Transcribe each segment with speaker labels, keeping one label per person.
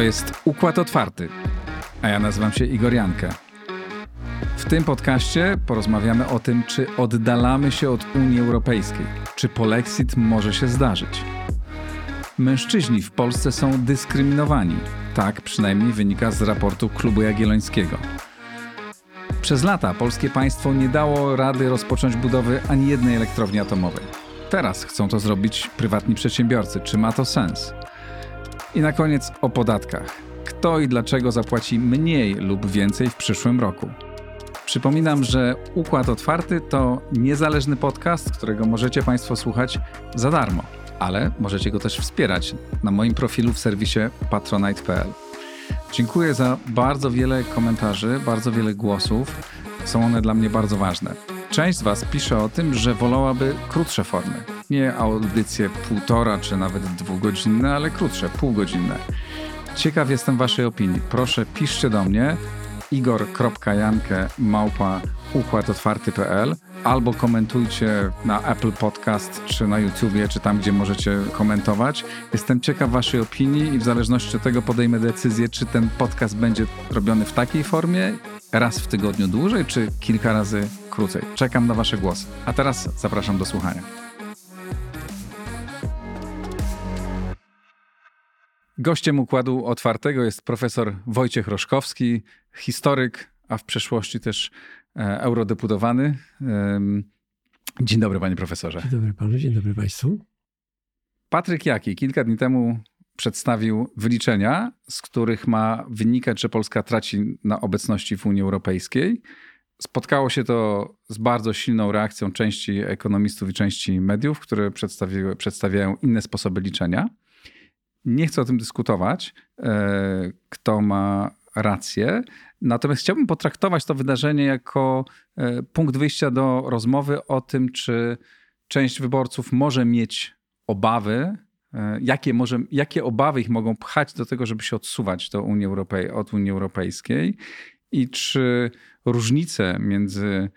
Speaker 1: To jest Układ Otwarty, a ja nazywam się Igor Jankę. W tym podcaście porozmawiamy o tym, czy oddalamy się od Unii Europejskiej, czy polexit może się zdarzyć. Mężczyźni w Polsce są dyskryminowani. Tak przynajmniej wynika z raportu Klubu Jagiellońskiego. Przez lata polskie państwo nie dało rady rozpocząć budowy ani jednej elektrowni atomowej. Teraz chcą to zrobić prywatni przedsiębiorcy. Czy ma to sens? I na koniec o podatkach. Kto i dlaczego zapłaci mniej lub więcej w przyszłym roku? Przypominam, że Układ Otwarty to niezależny podcast, którego możecie Państwo słuchać za darmo, ale możecie go też wspierać na moim profilu w serwisie patronite.pl. Dziękuję za bardzo wiele komentarzy, bardzo wiele głosów. Są one dla mnie bardzo ważne. Część z Was pisze o tym, że wolałaby krótsze formy. Nie audycje półtora czy nawet dwugodzinne, ale krótsze, półgodzinne. Ciekaw jestem Waszej opinii. Proszę piszcie do mnie igor.jankę małpa układotwarty.pl albo komentujcie na Apple Podcast, czy na YouTubie, czy tam, gdzie możecie komentować. Jestem ciekaw Waszej opinii i w zależności od tego podejmę decyzję, czy ten podcast będzie robiony w takiej formie, raz w tygodniu dłużej, czy kilka razy krócej. Czekam na Wasze głosy. A teraz zapraszam do słuchania. Gościem układu otwartego jest profesor Wojciech Roszkowski, historyk, a w przeszłości też e, eurodeputowany. Dzień dobry, panie profesorze.
Speaker 2: Dzień dobry panu, dzień dobry państwu.
Speaker 1: Patryk Jaki kilka dni temu przedstawił wyliczenia, z których ma wynikać, że Polska traci na obecności w Unii Europejskiej. Spotkało się to z bardzo silną reakcją części ekonomistów i części mediów, które przedstawiają inne sposoby liczenia. Nie chcę o tym dyskutować, e, kto ma rację. Natomiast chciałbym potraktować to wydarzenie jako e, punkt wyjścia do rozmowy o tym, czy część wyborców może mieć obawy, e, jakie, może, jakie obawy ich mogą pchać do tego, żeby się odsuwać do Unii Europej, od Unii Europejskiej i czy różnice między,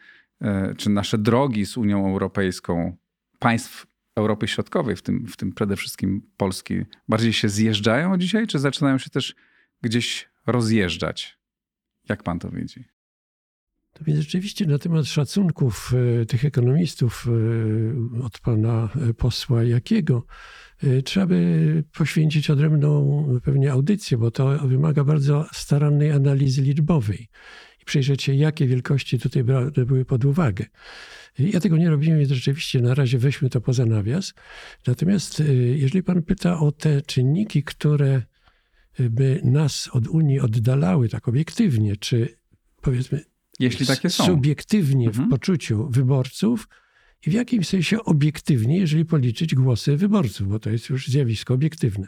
Speaker 1: czy nasze drogi z Unią Europejską państw Europy Środkowej, w tym, w tym przede wszystkim Polski, bardziej się zjeżdżają dzisiaj, czy zaczynają się też gdzieś rozjeżdżać? Jak pan to widzi?
Speaker 2: To więc rzeczywiście na temat szacunków e, tych ekonomistów e, od pana e, posła Jakiego trzeba by poświęcić odrębną pewnie audycję, bo to wymaga bardzo starannej analizy liczbowej i przyjrzeć się, jakie wielkości tutaj były pod uwagę. Ja tego nie robiłem, więc rzeczywiście na razie weźmy to poza nawias. Natomiast y, jeżeli pan pyta o te czynniki, które y, by nas od Unii oddalały tak obiektywnie, czy powiedzmy
Speaker 1: jeśli takie są.
Speaker 2: subiektywnie mhm. w poczuciu wyborców i w jakimś sensie obiektywnie, jeżeli policzyć głosy wyborców, bo to jest już zjawisko obiektywne.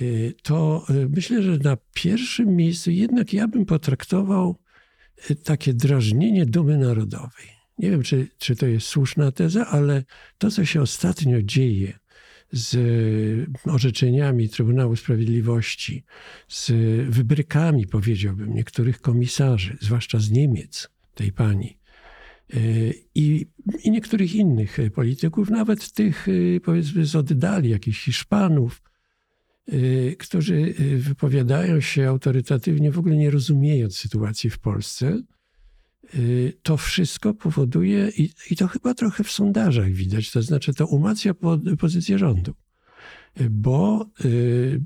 Speaker 2: Y, to myślę, że na pierwszym miejscu jednak ja bym potraktował takie drażnienie dumy narodowej. Nie wiem, czy, czy to jest słuszna teza, ale to, co się ostatnio dzieje z orzeczeniami Trybunału Sprawiedliwości, z wybrykami, powiedziałbym, niektórych komisarzy, zwłaszcza z Niemiec, tej pani, y, i, i niektórych innych polityków, nawet tych, y, powiedzmy, z oddali, jakichś Hiszpanów, y, którzy wypowiadają się autorytatywnie, w ogóle nie rozumiejąc sytuacji w Polsce Y, to wszystko powoduje, i, to chyba trochę w sondażach widać, to znaczy to umacnia pozycję rządu. Y, bo y,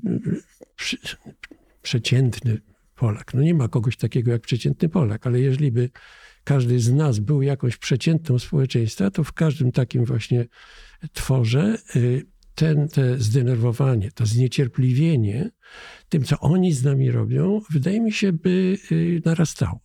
Speaker 2: przy, przeciętny Polak, no nie ma kogoś takiego jak przeciętny Polak, ale jeżeli by każdy z nas był jakąś przeciętną społeczeństwa, to w każdym takim właśnie tworze ten, te zdenerwowanie, to zniecierpliwienie tym, co oni z nami robią, wydaje mi się, by narastało.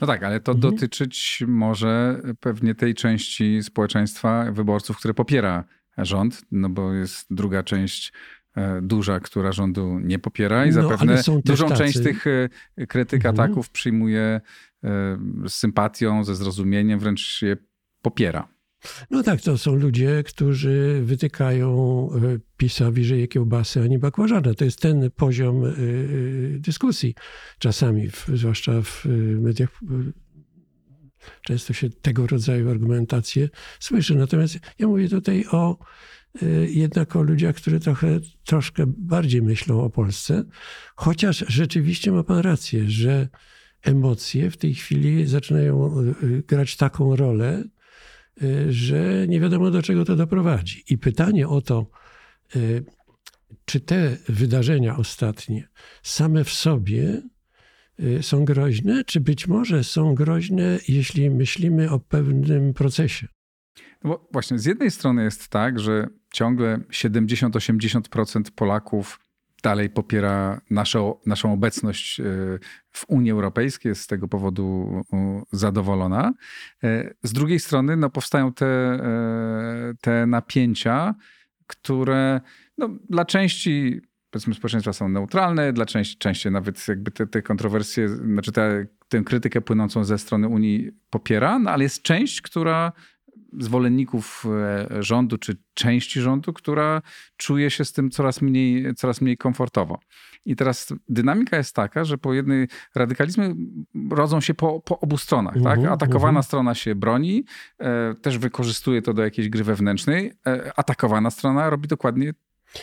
Speaker 1: No tak, ale to mhm. dotyczyć może pewnie tej części społeczeństwa, wyborców, które popiera rząd, no bo jest druga część e, duża, która rządu nie popiera i no, zapewne dużą tacy. część tych e, krytyk, mhm. ataków przyjmuje e, z sympatią, ze zrozumieniem, wręcz je popiera.
Speaker 2: No tak, to są ludzie, którzy wytykają e, PiSowi, że je kiełbasy, a nie bakłażana. To jest ten poziom e, e, dyskusji czasami, zwłaszcza w mediach. Często się tego rodzaju argumentacje słyszy. Natomiast ja mówię tutaj o jednak o ludziach, którzy trochę, troszkę bardziej myślą o Polsce. Chociaż rzeczywiście ma pan rację, że emocje w tej chwili zaczynają grać taką rolę, że nie wiadomo do czego to doprowadzi. I pytanie o to, czy te wydarzenia ostatnie same w sobie y, są groźne, czy być może są groźne, jeśli myślimy o pewnym procesie?
Speaker 1: No bo właśnie z jednej strony jest tak, że ciągle 70-80% Polaków dalej popiera naszą, naszą obecność y, w Unii Europejskiej, jest z tego powodu zadowolona. Y, z drugiej strony no, powstają te, te napięcia, które no, dla części powiedzmy społeczeństwa są neutralne, dla części, części nawet jakby te, te kontrowersje, znaczy te, tę krytykę płynącą ze strony Unii popiera, no, ale jest część, która zwolenników e, rządu, czy części rządu, która czuje się z tym coraz mniej, coraz mniej komfortowo. I teraz dynamika jest taka, że po jednej radykalizmy rodzą się po, po obu stronach. Uh -huh, tak? Mhm, Atakowana uh -huh. strona się broni, e, też wykorzystuje to do jakiejś gry wewnętrznej. E, atakowana strona robi dokładnie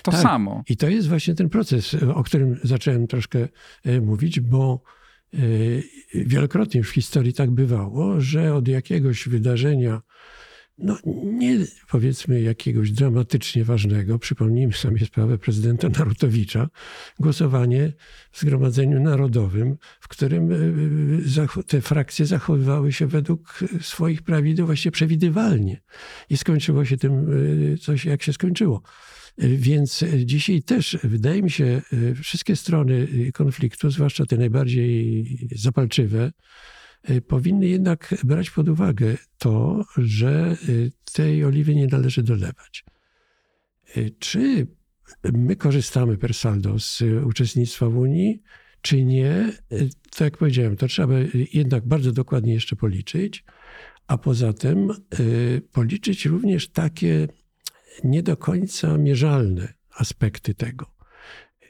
Speaker 1: to tak. samo.
Speaker 2: I to jest właśnie ten proces, o którym zacząłem troszkę e, mówić, bo e, wielokrotnie w historii tak bywało, że od jakiegoś wydarzenia no nie powiedzmy jakiegoś dramatycznie ważnego, przypomnijmy sobie sprawę prezydenta Narutowicza, głosowanie w Zgromadzeniu Narodowym, w którym e, te frakcje zachowywały się według swoich prawideł właśnie przewidywalnie. I skończyło się tym e, coś, jak się skończyło. E, więc dzisiaj też, wydaje mi się, wszystkie strony konfliktu, zwłaszcza te najbardziej zapalczywe, powinny jednak brać pod uwagę to, że y, tej oliwy nie należy dolewać. Y, czy my korzystamy per saldo z uczestnictwa w Unii, czy nie? Tak jak powiedziałem, to trzeba jednak bardzo dokładnie jeszcze policzyć, a poza tym policzyć również takie nie do końca mierzalne aspekty tego,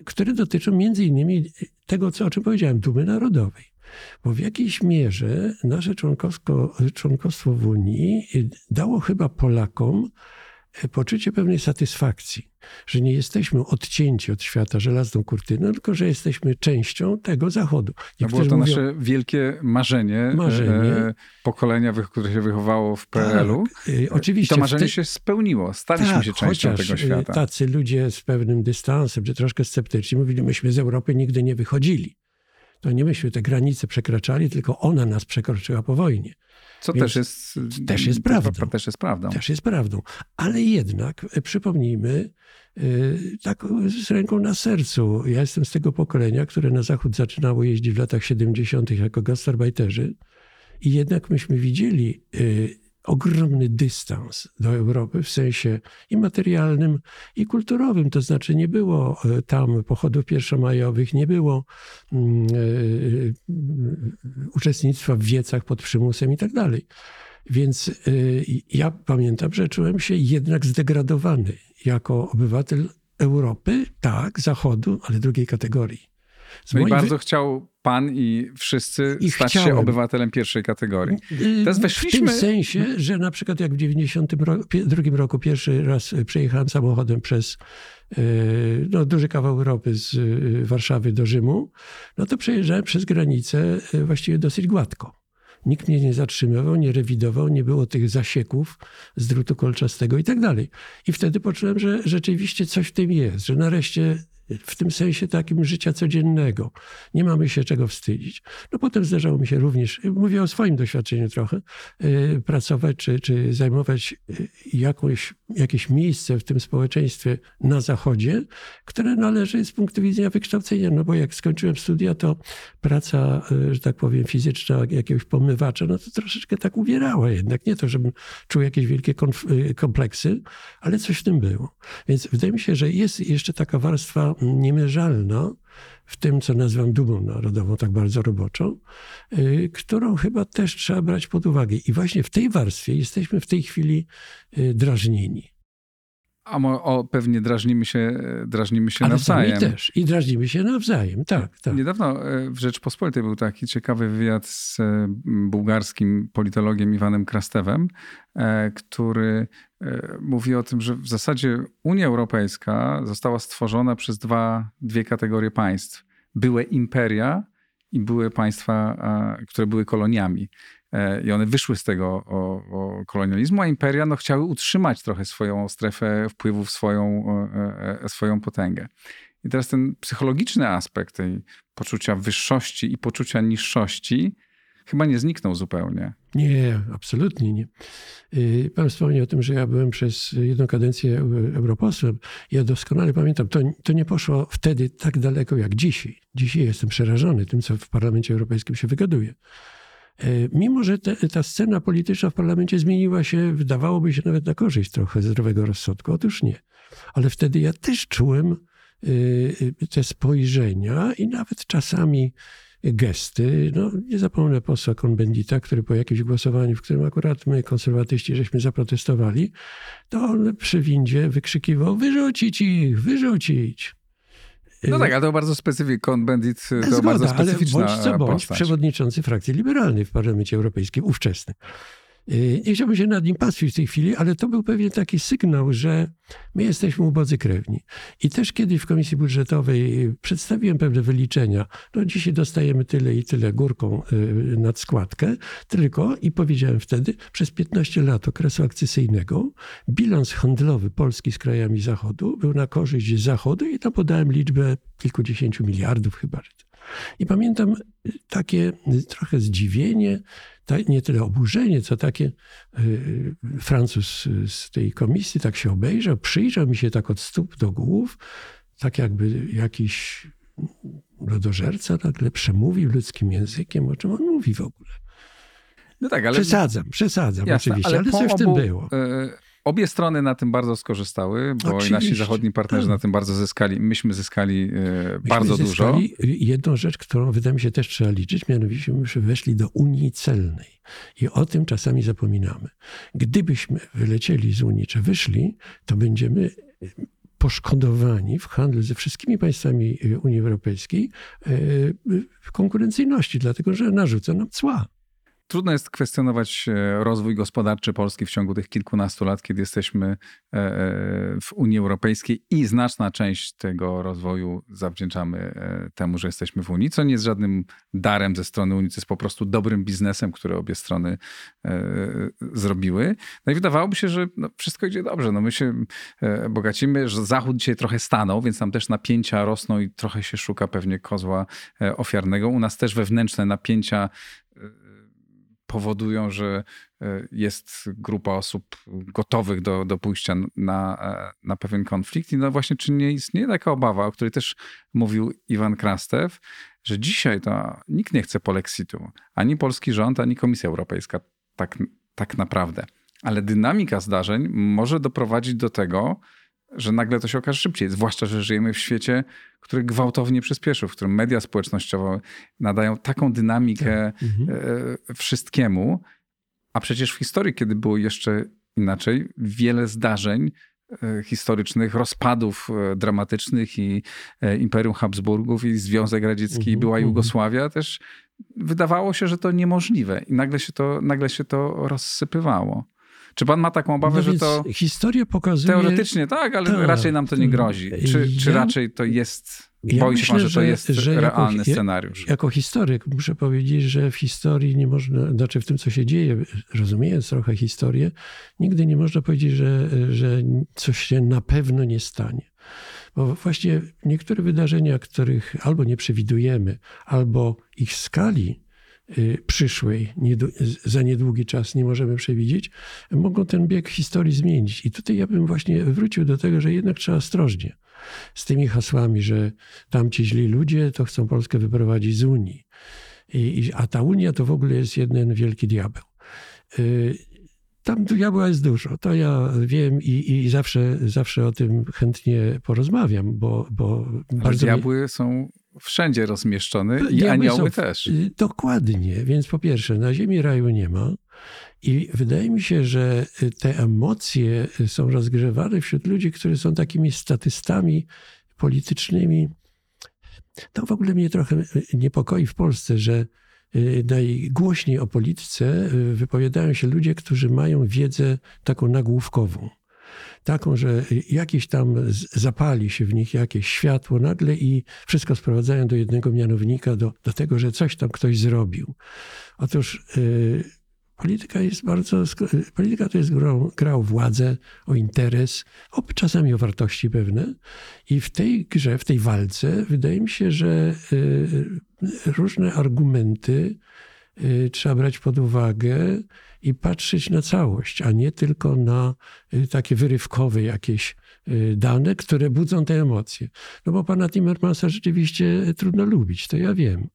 Speaker 2: które dotyczą między innymi tego, co, o czym powiedziałem, dumy narodowej. Bo w jakiejś mierze nasze członkostwo w Unii dało chyba Polakom e, poczucie pewnej satysfakcji, że nie jesteśmy odcięci od świata żelazną kurtyną, tylko że jesteśmy częścią tego Zachodu.
Speaker 1: No było to mówią, nasze wielkie marzenie, marzenie. E, pokolenia, które się wychowało w PRL-u. Tak, e, oczywiście. I to marzenie te... się spełniło. Staliśmy tak, się częścią tego świata.
Speaker 2: tacy ludzie z pewnym dystansem, czy troszkę sceptyczni, mówili, myśmy z Europy nigdy nie wychodzili to nie myśmy te granice przekraczali, tylko ona nas przekroczyła po wojnie.
Speaker 1: Co Więc też jest,
Speaker 2: też jest prawdą.
Speaker 1: Też jest prawdą.
Speaker 2: Też jest prawdą. Ale jednak e, przypomnijmy, e, tak z ręką na sercu, ja jestem z tego pokolenia, które na zachód zaczynało jeździć w latach 70. jako gastarbeiterzy i jednak myśmy widzieli e, ogromny dystans do Europy w sensie i materialnym, i kulturowym. To znaczy nie było e, tam pochodów pierwszomajowych, nie było um, uczestnictwa w wiecach pod przymusem i tak dalej. Więc ja pamiętam, że czułem się jednak zdegradowany jako obywatel Europy, tak, Zachodu, ale drugiej kategorii.
Speaker 1: No i bardzo wy... chciał pan i wszyscy I stać chciałem. się obywatelem pierwszej kategorii.
Speaker 2: Y, Teraz weszliśmy... W tym sensie, że na przykład jak w 1992 roku pierwszy raz przejechałem samochodem przez y, no, duży kawał Europy z y, Warszawy do Rzymu, no to przejeżdżałem przez granicę właściwie dosyć gładko. Nikt mnie nie zatrzymywał, nie rewidował, nie było tych zasieków z drutu kolczastego i tak dalej. I wtedy poczułem, że rzeczywiście coś w tym jest, że nareszcie w tym sensie takim życia codziennego. Nie mamy się czego wstydzić. No potem zdarzało mi się również, mówię o swoim doświadczeniu trochę, y, pracować czy, czy zajmować y, jakąś, jakieś miejsce w tym społeczeństwie na Zachodzie, które należy z punktu widzenia wykształcenia, no bo jak skończyłem studia, to praca, y, że tak powiem, fizyczna jakiegoś pomywacza, no to troszeczkę tak uwierała jednak. Nie to, żebym czuł jakieś wielkie kompleksy, ale coś w tym było. Więc wydaje mi się, że jest jeszcze taka warstwa niemierzalna w tym, co nazywam dumą narodową, tak bardzo roboczą, y, którą chyba też trzeba brać pod uwagę. I właśnie w tej warstwie jesteśmy w tej chwili y, drażnieni.
Speaker 1: A o, pewnie drażnimy się, drażnimy się
Speaker 2: Ale
Speaker 1: nawzajem.
Speaker 2: Sami też. I drażnimy się nawzajem, tak, tak.
Speaker 1: Niedawno e, w Rzeczpospolitej był taki ciekawy wywiad z bułgarskim politologiem Iwanem Krastewem, który mówi o tym, że w zasadzie Unia Europejska została stworzona przez dwa, dwie kategorie państw. Były imperia i były państwa, które były koloniami. E, I one wyszły z tego o, o kolonializmu, a imperia no, chciały utrzymać trochę swoją strefę wpływów, swoją, e, swoją potęgę. I teraz ten psychologiczny aspekt tej poczucia wyższości i poczucia niższości chyba nie zniknął zupełnie.
Speaker 2: Nie, absolutnie nie. Y, pan wspomniał o tym, że ja byłem przez jedną kadencję europosłem. Ja doskonale pamiętam, to, to nie poszło wtedy tak daleko jak dzisiaj. Dzisiaj jestem przerażony tym, co w Parlamencie Europejskim się wygaduje. Y, mimo, że te, ta scena polityczna w parlamencie zmieniła się, wydawałoby się nawet na korzyść trochę zdrowego rozsądku. Otóż nie. Ale wtedy ja też czułem y, te spojrzenia i nawet czasami gesty. No, nie zapomnę posła Konbendita, który po jakimś głosowaniu, w którym akurat my, konserwatyści, żeśmy zaprotestowali, to on przy windzie wykrzykiwał wyrzucić ich, wyrzucić.
Speaker 1: No tak, ale to bardzo specyficzny, Konbendit to Zgoda, bardzo specyficzna ale bądź co bądź, postać.
Speaker 2: przewodniczący frakcji liberalnej w Parlamencie Europejskim, ówczesny. Y, nie chciałbym się nad nim pastwić w tej chwili, ale to był pewien taki sygnał, że my jesteśmy ubodzy krewni. I też kiedyś w Komisji Budżetowej przedstawiłem pewne wyliczenia. No dzisiaj dostajemy tyle i tyle górką y, nad składkę, tylko i powiedziałem wtedy, przez 15 lat okresu akcesyjnego bilans handlowy Polski z krajami Zachodu był na korzyść Zachodu i tam podałem liczbę kilkudziesięciu miliardów chyba. I pamiętam takie trochę zdziwienie, nie tyle oburzenie, co takie y, Francuz z tej komisji tak się obejrzał, przyjrzał mi się tak od stóp do głów, tak jakby jakiś lodożerca nagle przemówił ludzkim językiem, o czym on mówi w ogóle. No tak, ale... Przesadzam, przesadzam Jasne, oczywiście, ale, ale coś w tym było. Y
Speaker 1: Obie strony na tym bardzo skorzystały, bo Oczywiście. nasi zachodni partnerzy tak. na tym bardzo zyskali. Myśmy zyskali e, Myśmy bardzo zyskali
Speaker 2: dużo. Jedną rzecz, którą wydaje mi się też trzeba liczyć, mianowicie myśmy weszli do Unii Celnej. I o tym czasami zapominamy. Gdybyśmy wylecieli z Unii, czy wyszli, to będziemy poszkodowani w handlu ze wszystkimi państwami e, Unii Europejskiej e, w konkurencyjności, dlatego że narzuca nam cła.
Speaker 1: Trudno jest kwestionować e, rozwój gospodarczy Polski w ciągu tych kilkunastu lat, kiedy jesteśmy e, e, w Unii Europejskiej i znaczna część tego rozwoju zawdzięczamy temu, że jesteśmy w Unii, co nie jest żadnym darem ze strony Unii, to jest po prostu dobrym biznesem, który obie strony zrobiły. No i wydawałoby się, że no wszystko idzie dobrze. No my się bogacimy, że Zachód dzisiaj trochę stanął, więc tam też napięcia rosną i trochę się szuka pewnie kozła ofiarnego. U nas też wewnętrzne napięcia powodują, że e, jest grupa osób gotowych do, do pójścia na, e, na pewien konflikt. I no właśnie, czy nie istnieje taka obawa, o której też mówił Iwan Krastew, że dzisiaj to nikt nie chce polexitu. Ani polski rząd, ani Komisja Europejska tak, tak naprawdę. Ale dynamika zdarzeń może doprowadzić do tego, że nagle to się okaże szybciej. Zwłaszcza, że żyjemy w świecie, który gwałtownie przyspieszył, w którym media społecznościowe nadają taką dynamikę tak. mhm. E, wszystkiemu, a przecież w historii, kiedy było jeszcze inaczej, wiele zdarzeń e, historycznych, rozpadów e, dramatycznych i Imperium Habsburgów i Związek Radziecki, mhm. była mhm. Jugosławia, też wydawało się, że to niemożliwe i nagle się to, nagle się to rozsypywało. Czy pan ma taką obawę, no że to.
Speaker 2: Historia pokazuje.
Speaker 1: Teoretycznie tak, ale tak, raczej nam to nie grozi. Czy, ja, czy raczej to jest. Ja boi się pan, że, że to jest że realny jako, scenariusz?
Speaker 2: Jako historyk muszę powiedzieć, że w historii nie można, znaczy w tym, co się dzieje, rozumiejąc trochę historię, nigdy nie można powiedzieć, że, że coś się na pewno nie stanie. Bo właśnie niektóre wydarzenia, których albo nie przewidujemy, albo ich skali Y, przyszłej, za niedługi czas nie możemy przewidzieć, mogą ten bieg historii zmienić. I tutaj ja bym właśnie wrócił do tego, że jednak trzeba ostrożnie z tymi hasłami, że tamci źli ludzie to chcą Polskę wyprowadzić z Unii. I, a ta Unia to w ogóle jest jeden wielki diabeł. Y, tam diabła jest dużo, to ja wiem i, i zawsze, zawsze o tym chętnie porozmawiam, bo, bo
Speaker 1: bardzo... Diabły są wszędzie rozmieszczony i Diabły anioły są, też. Y,
Speaker 2: dokładnie, więc po pierwsze na ziemi raju nie ma i wydaje mi się, że y, te emocje są rozgrzewane wśród ludzi, którzy są takimi statystami politycznymi. To w ogóle mnie trochę y, niepokoi w Polsce, że y, najgłośniej o polityce y, wypowiadają się ludzie, którzy mają wiedzę taką nagłówkową. Taką, że jakieś tam zapali się w nich jakieś światło nagle i wszystko sprowadzają do jednego mianownika, do, do tego, że coś tam ktoś zrobił. Otóż Polityka jest bardzo, polityka to jest grał, gra o władzę, o interes, o, czasami o wartości pewne. I w tej grze, w tej walce wydaje mi się, że y, różne argumenty y, trzeba brać pod uwagę i patrzeć na całość, a nie tylko na y, takie wyrywkowe jakieś dane, które budzą te emocje. No bo pana Timmermansa rzeczywiście trudno lubić, to ja wiem.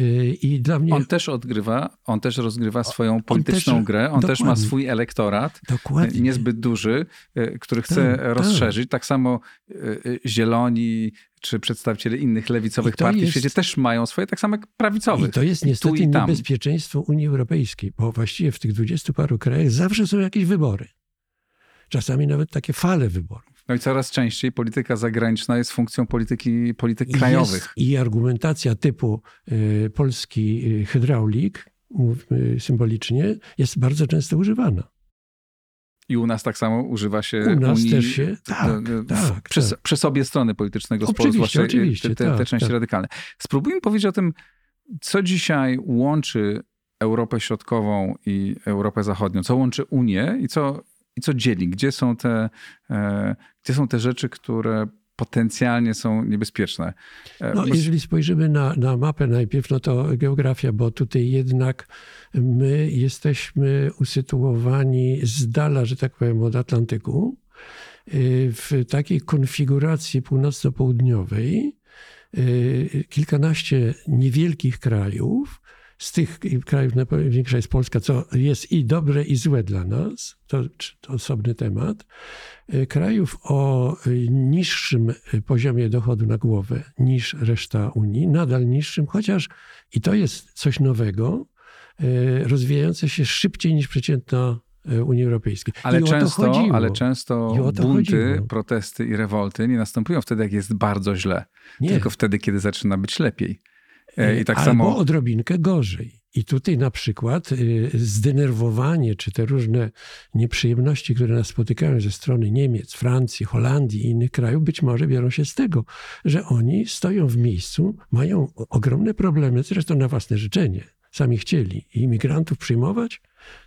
Speaker 1: Y, I dla mnie... On też odgrywa, on też rozgrywa swoją polityczną on też, grę, on dokładnie. też ma swój elektorat, dokładnie. niezbyt duży, y, który chce tak, rozszerzyć. Tak. tak samo zieloni, czy przedstawiciele innych lewicowych partii jest, w świecie też mają swoje, tak samo jak prawicowych.
Speaker 2: I to jest niestety niebezpieczeństwo Unii Europejskiej, bo właściwie w tych dwudziestu paru krajach zawsze są jakieś wybory. Czasami nawet takie fale wyborów.
Speaker 1: No i coraz częściej polityka zagraniczna jest funkcją polityki polityk krajowych. Jest
Speaker 2: I argumentacja typu y, polski y, hydraulik, mówmy symbolicznie, jest bardzo często używana.
Speaker 1: I u nas tak samo używa się
Speaker 2: U nas Unii, też się, tak, tak,
Speaker 1: przez, tak. przez obie strony politycznego sporu, zwłaszcza oczywiście, te, te, te tak, części tak. radykalne. Spróbujmy powiedzieć o tym, co dzisiaj łączy Europę Środkową i Europę Zachodnią, co łączy Unię i co i co dzieli? Gdzie są te, e, gdzie są te rzeczy, które potencjalnie są niebezpieczne?
Speaker 2: E, no, jeżeli spojrzymy na, na mapę najpierw, no to geografia, bo tutaj jednak my jesteśmy usytuowani z dala, że tak powiem, od Atlantyku, y, w takiej konfiguracji północno-południowej, kilkanaście niewielkich krajów, z tych krajów największa jest Polska, co jest i dobre, i złe dla nas, to, to osobny temat. E, krajów o e, niższym e, poziomie dochodu na głowę niż reszta Unii, nadal niższym, chociaż i to jest coś nowego, rozwijające się szybciej niż przeciętna Unii Europejskiej.
Speaker 1: Ale często, ale często bunty, chodziło. protesty i rewolty nie następują wtedy, jak jest bardzo źle, nie. tylko wtedy, kiedy zaczyna być lepiej.
Speaker 2: E, I tak Albo samo... odrobinkę gorzej. I tutaj na przykład y, zdenerwowanie, czy te różne nieprzyjemności, które nas spotykają ze strony Niemiec, Francji, Holandii i innych krajów, być może biorą się z tego, że oni stoją w miejscu, mają ogromne problemy, zresztą na własne życzenie. Sami chcieli imigrantów przyjmować,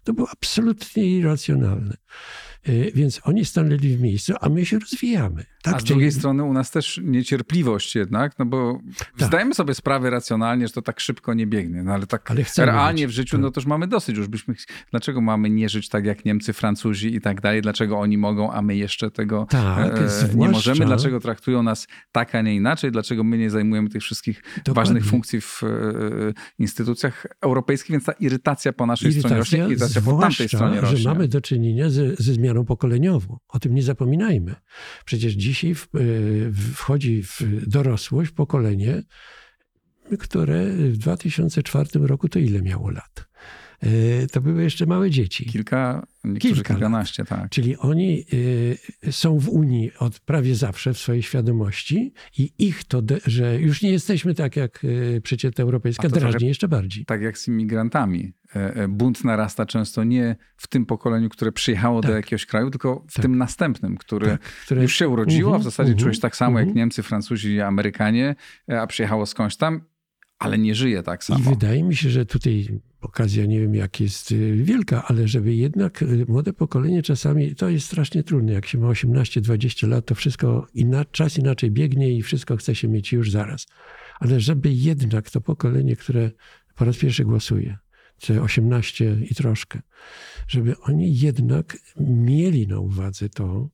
Speaker 2: to było absolutnie irracjonalne. E, więc oni stanęli w miejscu, a my się rozwijamy.
Speaker 1: Tak, a z drugiej strony u nas też niecierpliwość jednak, no bo tak. zdajemy sobie sprawę racjonalnie, że to tak szybko nie biegnie, no ale tak ale realnie być. w życiu, tak. no to już mamy dosyć, już byśmy, dlaczego mamy nie żyć tak jak Niemcy, Francuzi i tak dalej, dlaczego oni mogą, a my jeszcze tego tak, e, nie możemy, dlaczego traktują nas tak, a nie inaczej, dlaczego my nie zajmujemy tych wszystkich Dokładnie. ważnych funkcji w e, instytucjach europejskich, więc ta irytacja po naszej irytacja, stronie rośnie, irytacja po tamtej stronie rośnie.
Speaker 2: że mamy do czynienia ze, ze zmianą pokoleniową. O tym nie zapominajmy. Przecież dzisiaj wchodzi w dorosłość pokolenie, które w 2004 roku to ile miało lat? E, to były jeszcze małe dzieci.
Speaker 1: Kilka, Kilka kilkanaście, tak.
Speaker 2: Czyli oni e, są w Unii od prawie zawsze w swojej świadomości i ich to, że już nie jesteśmy tak jak e, przeciętna europejska, drażni jeszcze bardziej.
Speaker 1: Tak jak z imigrantami. Bunt narasta często nie w tym pokoleniu, które przyjechało tak. do jakiegoś kraju, tylko w tak. tym następnym, który tak, które... już się urodziło, uh -huh, w zasadzie uh -huh, czułeś tak samo uh -huh. jak mhm. Niemcy, Francuzi, Amerykanie, a przyjechało skądś tam ale nie żyje tak samo.
Speaker 2: I wydaje mi się, że tutaj okazja nie wiem jak jest y, wielka, ale żeby jednak y, młode pokolenie czasami, to jest strasznie trudne, jak się ma 18-20 lat, to wszystko, inna, czas inaczej biegnie i wszystko chce się mieć już zaraz. Ale żeby jednak to pokolenie, które po raz pierwszy głosuje, te 18 i troszkę, żeby oni jednak mieli na uwadze to,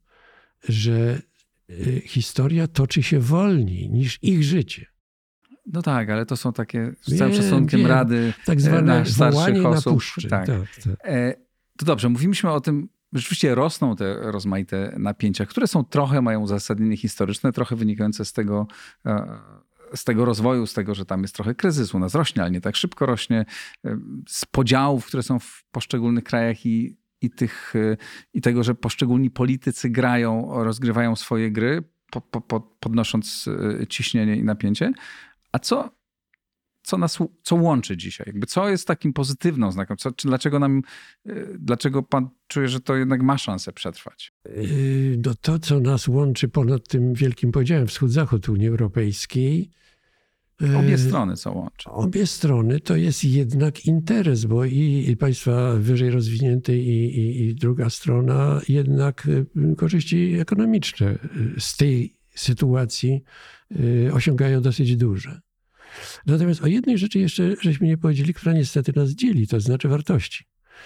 Speaker 2: że y, historia toczy się wolniej niż ich życie.
Speaker 1: No tak, ale to są takie z całym szacunkiem wiem. rady tak zwane starszych osób. Tak. Tak, tak. E, to dobrze, mówiliśmy o tym, rzeczywiście rosną te rozmaite napięcia, które są trochę, mają uzasadnienie historyczne, trochę wynikające z tego, e, z tego rozwoju, z tego, że tam jest trochę kryzys u nas rośnie, ale nie tak szybko rośnie, e, z podziałów, które są w poszczególnych krajach i, i, tych, i tego, że poszczególni politycy grają, rozgrywają swoje gry, po, po, podnosząc ciśnienie i napięcie. A co, co nas, co łączy dzisiaj? Jakby co jest takim pozytywną znakiem? Co, czy dlaczego nam, y, dlaczego pan czuje, że to jednak ma szansę przetrwać?
Speaker 2: Yy, no to, co nas łączy ponad tym wielkim podziałem wschód-zachód Unii Europejskiej,
Speaker 1: Obie
Speaker 2: yy,
Speaker 1: strony co łączy.
Speaker 2: Obie strony to jest jednak interes, bo i, i państwa wyżej rozwinięte i, i, i druga strona jednak y, korzyści ekonomiczne y, z tej sytuacji y, osiągają dosyć duże. Natomiast o jednej rzeczy jeszcze żeśmy nie powiedzieli, która niestety nas dzieli, to znaczy wartości.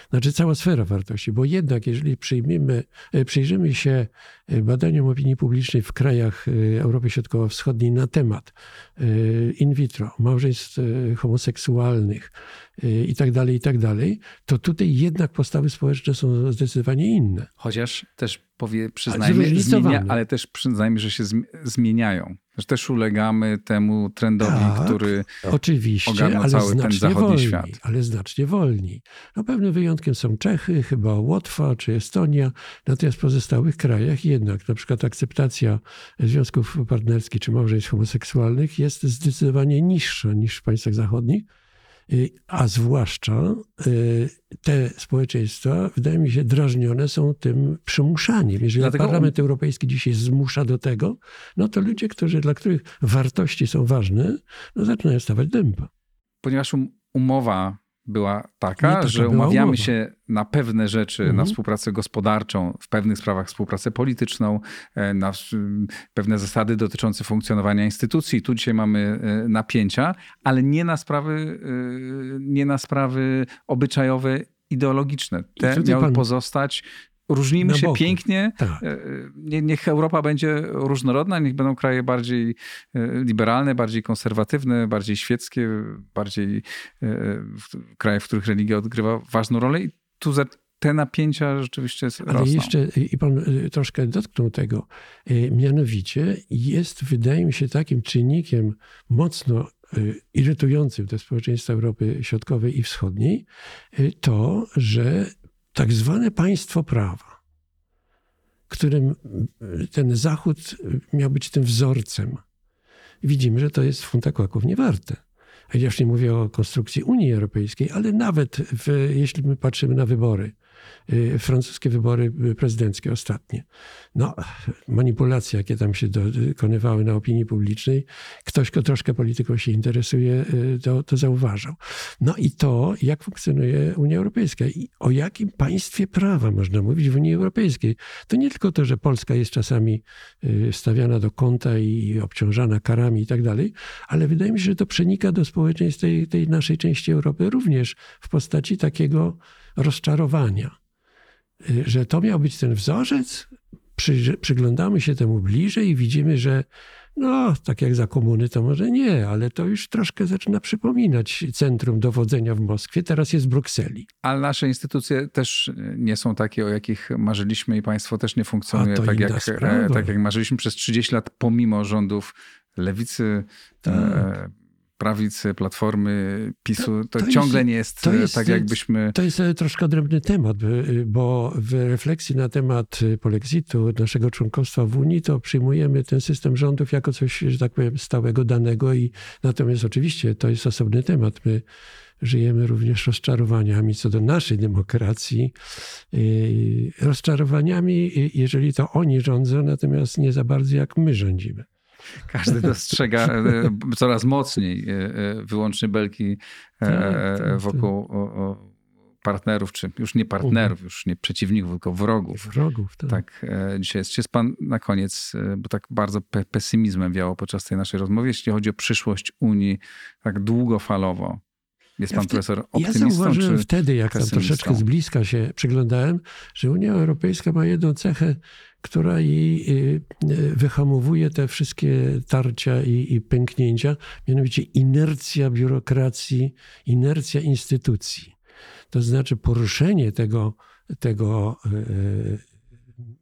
Speaker 2: Znaczy cała sfera wartości, bo jednak jeżeli przyjmiemy, e, przyjrzymy się e, badaniom opinii publicznej w krajach e, Europy Środkowo-Wschodniej na temat in vitro, małżeństw homoseksualnych i tak dalej, i tak dalej, to tutaj jednak postawy społeczne są zdecydowanie inne.
Speaker 1: Chociaż też powie, przyznajmy, zmienia, ale też przyznajmy, że się zmieniają. Że też ulegamy temu trendowi, tak, który
Speaker 2: oczywiście,
Speaker 1: cały ten zachodni
Speaker 2: wolniej,
Speaker 1: świat.
Speaker 2: Ale znacznie wolniej. No pewnym wyjątkiem są Czechy, chyba Łotwa czy Estonia, natomiast w pozostałych krajach jednak na przykład akceptacja związków partnerskich czy małżeństw homoseksualnych jest zdecydowanie niższa niż w państwach zachodnich. Y, a zwłaszcza y, te społeczeństwa, wydaje mi się, drażnione są tym przymuszaniem. Jeżeli Dlatego... Parlament Europejski dzisiaj zmusza do tego, no to ludzie, którzy, dla których wartości są ważne, no zaczynają stawać dęba.
Speaker 1: Ponieważ um, umowa była taka, że umawiamy umowa. się na pewne rzeczy, mhm. na współpracę gospodarczą, w pewnych sprawach współpracę polityczną, e, na pewne zasady dotyczące funkcjonowania instytucji. Tu dzisiaj mamy e, napięcia, ale nie na sprawy, e, nie na sprawy obyczajowe, ideologiczne. Te miały pozostać Różnimy się boku. pięknie. Tak. E, niech Europa będzie różnorodna, niech będą kraje bardziej e, liberalne, bardziej konserwatywne, bardziej świeckie, bardziej e, kraje, w których religia odgrywa ważną rolę. I tu te napięcia rzeczywiście Ale rosną.
Speaker 2: jeszcze, i pan troszkę dotknął tego, mianowicie jest, wydaje mi się, takim czynnikiem mocno irytującym te społeczeństwa Europy Środkowej i Wschodniej, to, że tak zwane państwo prawa, którym ten Zachód miał być tym wzorcem. Widzimy, że to jest funta kłaków niewarte. Ja już nie mówię o konstrukcji Unii Europejskiej, ale nawet w, jeśli my patrzymy na wybory, francuskie wybory prezydenckie ostatnie. No, manipulacje, jakie tam się dokonywały na opinii publicznej, ktoś, kto troszkę polityką się interesuje, y, to, to zauważał. No i to, jak funkcjonuje Unia Europejska i o jakim państwie prawa można mówić w Unii Europejskiej. To nie tylko to, że Polska jest czasami y, stawiana do kąta i obciążana karami i tak dalej, ale wydaje mi się, że to przenika do społeczeństw tej, tej naszej części Europy również w postaci takiego rozczarowania, y, że to miał być ten wzorzec. Przy, przyglądamy się temu bliżej i widzimy, że no, tak jak za komuny to może nie, ale to już troszkę zaczyna przypominać centrum dowodzenia w Moskwie. Teraz jest w Brukseli.
Speaker 1: Ale nasze instytucje też nie są takie, o jakich marzyliśmy i państwo też nie funkcjonuje tak jak, e, tak jak marzyliśmy przez 30 lat, pomimo rządów lewicy, tak. e, prawicy, platformy, PiSu, to, to ciągle jest, nie jest, to jest tak, jakbyśmy.
Speaker 2: To jest e, troszkę odrębny temat, bo w refleksji na temat e, polexitu, naszego członkostwa w Unii, to przyjmujemy ten system rządów jako coś, że tak powiem, stałego, danego. I natomiast oczywiście to jest osobny temat. My żyjemy również rozczarowaniami co do naszej demokracji. Rozczarowaniami, jeżeli to oni rządzą, natomiast nie za bardzo jak my rządzimy.
Speaker 1: Każdy dostrzega e, coraz mocniej e, e, wyłącznie belki tak, tak, tak. wokół partnerów, czy już nie partnerów, mhm. już nie przeciwników, tylko wrogów.
Speaker 2: Wrogów, tak.
Speaker 1: Tak, dzisiaj jest. Czy jest pan na koniec, bo tak bardzo pesymizmem wiało podczas tej naszej rozmowy, jeśli chodzi o przyszłość Unii, tak długofalowo. Jest pan ja profesor optymistą?
Speaker 2: Ja zauważyłem wtedy, jak tam troszeczkę z bliska się przyglądałem, że Unia Europejska ma jedną cechę, która jej wyhamowuje te wszystkie tarcia i, i pęknięcia, mianowicie inercja biurokracji, inercja instytucji. To znaczy poruszenie tego, tego y,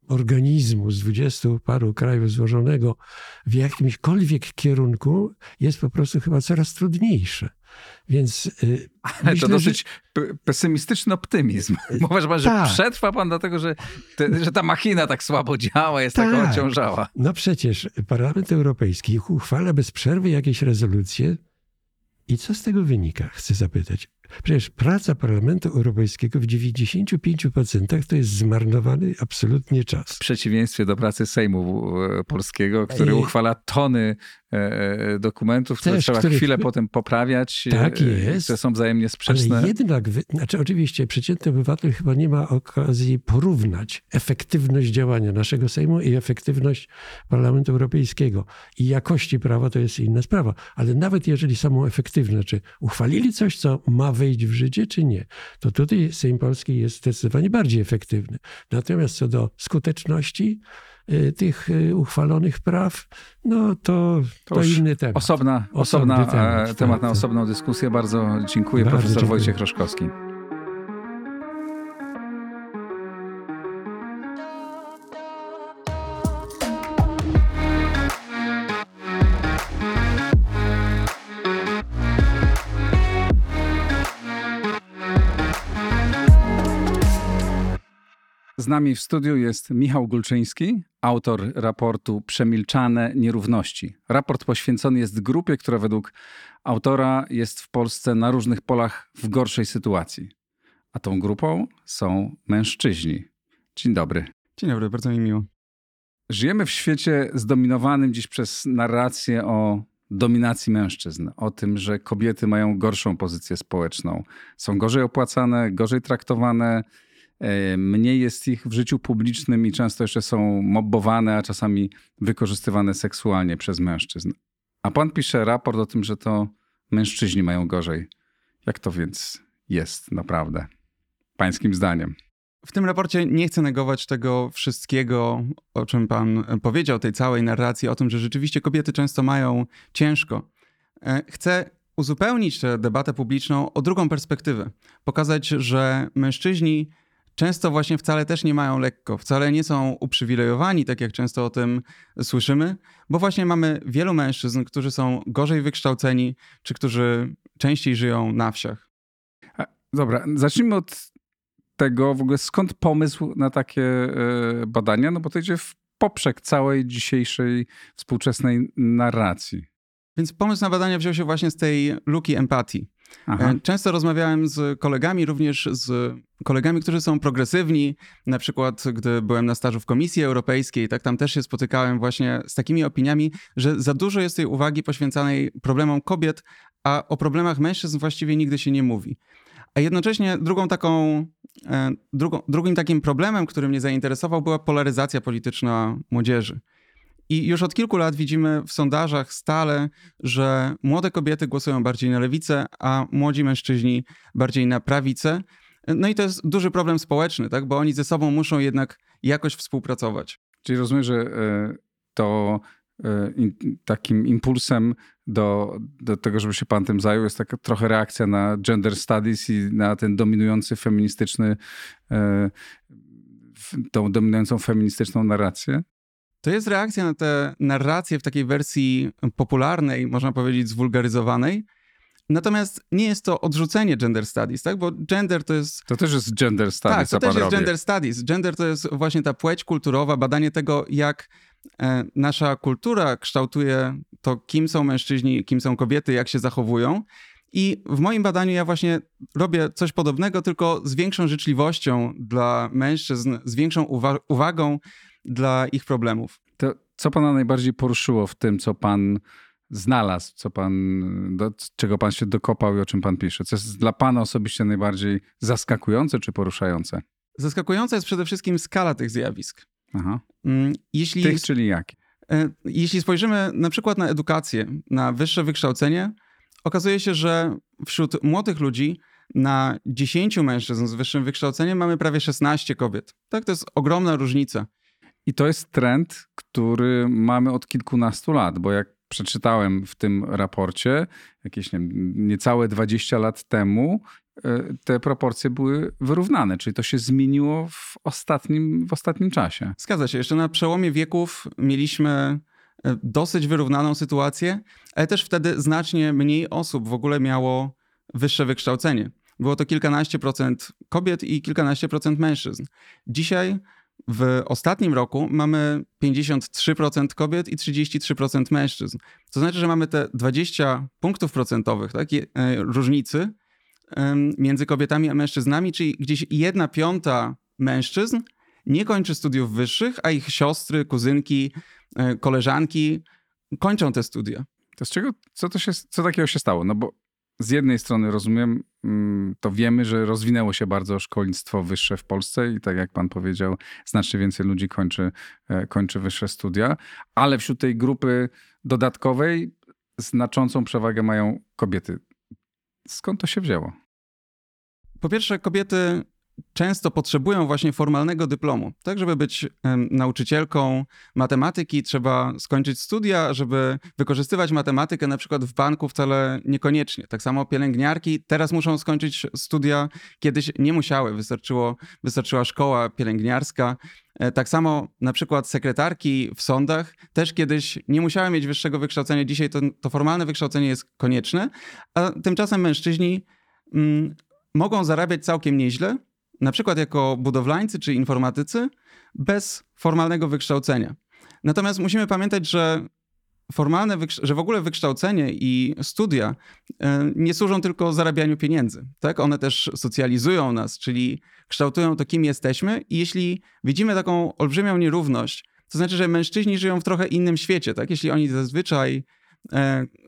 Speaker 2: organizmu z dwudziestu paru krajów złożonego w jakimśkolwiek kierunku jest po prostu chyba coraz trudniejsze. Więc
Speaker 1: yy, Ale myślę, to dosyć że... pesymistyczny optymizm. Mówisz pan, że tak. przetrwa pan dlatego, że, te, że ta machina tak słabo działa, jest tak. taka ociążała.
Speaker 2: No przecież Parlament Europejski uchwala bez przerwy jakieś rezolucje I co z tego wynika, chcę zapytać. Przecież praca Parlamentu Europejskiego w 95% to jest zmarnowany absolutnie czas.
Speaker 1: W przeciwieństwie do pracy Sejmu e, Polskiego, który
Speaker 2: I-
Speaker 1: uchwala tony dokumentów, które
Speaker 2: Też,
Speaker 1: trzeba
Speaker 2: których-
Speaker 1: chwilę potem poprawiać, e,
Speaker 2: Tak jest.
Speaker 1: które są wzajemnie sprzeczne.
Speaker 2: Ale jednak, znaczy oczywiście przeciętny obywatel chyba nie ma okazji porównać efektywność działania naszego Sejmu i efektywność Parlamentu Europejskiego. I jakości prawa to jest inna sprawa. Ale nawet jeżeli samą efektywność, czy uchwalili coś, co ma wejść w życie, czy nie, to tutaj Sejm Polski jest zdecydowanie bardziej efektywny. Natomiast co do skuteczności tych y, uchwalonych praw, no to,
Speaker 1: To
Speaker 2: to, inny temat.
Speaker 1: Osobna, osobna
Speaker 2: temat,
Speaker 1: temat,
Speaker 2: tak,
Speaker 1: temat na osobną dyskusję. Bardzo dziękuję,
Speaker 2: Bardzo
Speaker 1: profesor
Speaker 2: dziękuję.
Speaker 1: Wojciech Roszkowski. Nami w studiu jest Michał Gulczyński, autor raportu Przemilczane nierówności. Raport poświęcony jest grupie, która według autora jest w Polsce na różnych polach w gorszej sytuacji. A tą grupą są mężczyźni. Dzień dobry.
Speaker 3: Dzień dobry, bardzo mi miło.
Speaker 1: Żyjemy w świecie zdominowanym dziś przez narrację o dominacji mężczyzn, o tym, że kobiety mają gorszą pozycję społeczną, są gorzej opłacane, gorzej traktowane, mniej jest ich w życiu publicznym i często jeszcze są mobbowane, a czasami wykorzystywane seksualnie przez mężczyzn. A pan pisze raport o tym, że to mężczyźni mają gorzej. Jak to więc jest naprawdę? Pańskim zdaniem.
Speaker 3: W tym raporcie nie chcę negować tego wszystkiego, o czym pan powiedział, tej całej narracji o tym, że rzeczywiście kobiety często mają ciężko. E, Chcę uzupełnić tę debatę publiczną o drugą perspektywę. Pokazać, że mężczyźni często właśnie wcale też nie mają lekko, wcale nie są uprzywilejowani, tak jak często o tym słyszymy, bo właśnie mamy wielu mężczyzn, którzy są gorzej wykształceni, czy którzy częściej żyją na wsiach.
Speaker 1: Dobra, zacznijmy od tego w ogóle skąd pomysł na takie e, badania, no bo to idzie w poprzek całej dzisiejszej współczesnej narracji.
Speaker 3: Więc pomysł na badania wziął się właśnie z tej luki empatii.
Speaker 1: Aha.
Speaker 3: E, Często rozmawiałem z kolegami, również z kolegami, którzy są progresywni. Na przykład, gdy byłem na stażu w Komisji Europejskiej, tak tam też się spotykałem właśnie z takimi opiniami, że za dużo jest tej uwagi poświęcanej problemom kobiet, a o problemach mężczyzn właściwie nigdy się nie mówi. A jednocześnie drugą taką, e, drugą, drugim takim problemem, który mnie zainteresował, była polaryzacja polityczna młodzieży. I już od kilku lat widzimy w sondażach stale, że młode kobiety głosują bardziej na lewicę, a młodzi mężczyźni bardziej na prawicę. No i to jest duży problem społeczny, tak? bo oni ze sobą muszą jednak jakoś współpracować.
Speaker 1: Czyli rozumiem, że e, to e, takim impulsem do, do tego, żeby się pan tym zajął, jest taka trochę reakcja na gender studies i na ten dominujący feministyczny, e, tą dominującą feministyczną narrację.
Speaker 3: To jest reakcja na tę narrację w takiej wersji popularnej, można powiedzieć zwulgaryzowanej. Natomiast nie jest to odrzucenie gender studies, tak? Bo gender to jest
Speaker 1: To też jest gender studies,
Speaker 3: tak, to też jest
Speaker 1: robi.
Speaker 3: gender studies. Gender to jest właśnie ta płeć kulturowa, badanie tego, jak e, nasza kultura kształtuje to, kim są mężczyźni, kim są kobiety, jak się zachowują. I w moim badaniu ja właśnie robię coś podobnego, tylko z większą życzliwością dla mężczyzn, z większą uwa- uwagą dla ich problemów.
Speaker 1: To co pana najbardziej poruszyło w tym, co pan znalazł, co pan, do czego pan się dokopał i o czym pan pisze? Co jest dla pana osobiście najbardziej zaskakujące czy poruszające?
Speaker 3: Zaskakująca jest przede wszystkim skala tych zjawisk.
Speaker 1: Aha.
Speaker 3: Mm, Jeśli
Speaker 1: Tych, czyli jakie?
Speaker 3: Jeśli spojrzymy na przykład na edukację, na wyższe wykształcenie, okazuje się, że wśród młodych ludzi na 10 mężczyzn z wyższym wykształceniem mamy prawie 16 kobiet. Tak, to jest ogromna różnica.
Speaker 1: I to jest trend, który mamy od kilkunastu lat, bo jak przeczytałem w tym raporcie, jakieś nie wiem, niecałe 20 lat temu, e, te proporcje były wyrównane, czyli to się zmieniło w ostatnim, w ostatnim czasie.
Speaker 3: Zgadza się, jeszcze na przełomie wieków mieliśmy e, dosyć wyrównaną sytuację, ale też wtedy znacznie mniej osób w ogóle miało wyższe wykształcenie. Było to kilkanaście procent kobiet i kilkanaście procent mężczyzn. Dzisiaj w ostatnim roku mamy 53% kobiet i 33% mężczyzn. To znaczy, że mamy te 20 punktów procentowych tak, różnicy między kobietami a mężczyznami, czyli gdzieś jedna piąta mężczyzn nie kończy studiów wyższych, a ich siostry, kuzynki, e, koleżanki kończą te studia.
Speaker 1: To z czego, co, to się, co takiego się stało? No bo z jednej strony rozumiem, to wiemy, że rozwinęło się bardzo szkolnictwo wyższe w Polsce i tak jak pan powiedział, znacznie więcej ludzi kończy, e, kończy wyższe studia, ale wśród tej grupy dodatkowej znaczącą przewagę mają kobiety. Skąd to się wzięło?
Speaker 3: Po pierwsze, kobiety często potrzebują właśnie formalnego dyplomu. Tak, żeby być nauczycielką matematyki, trzeba skończyć studia, żeby wykorzystywać matematykę na przykład w banku wcale niekoniecznie. Tak samo pielęgniarki teraz muszą skończyć studia, kiedyś nie musiały, wystarczyło, wystarczyła szkoła pielęgniarska. E, tak samo na przykład sekretarki w sądach też kiedyś nie musiały mieć wyższego wykształcenia. Dzisiaj to, to formalne wykształcenie jest konieczne, a tymczasem mężczyźni mm, mogą zarabiać całkiem nieźle, na przykład jako budowlańcy czy informatycy, bez formalnego wykształcenia. Natomiast musimy pamiętać, że formalne, że w ogóle wykształcenie i studia e, nie służą tylko zarabianiu pieniędzy. Tak? One też socjalizują nas, czyli kształtują to, kim jesteśmy. I jeśli widzimy taką olbrzymią nierówność, to znaczy, że mężczyźni żyją w trochę innym świecie. Tak? Jeśli oni zazwyczaj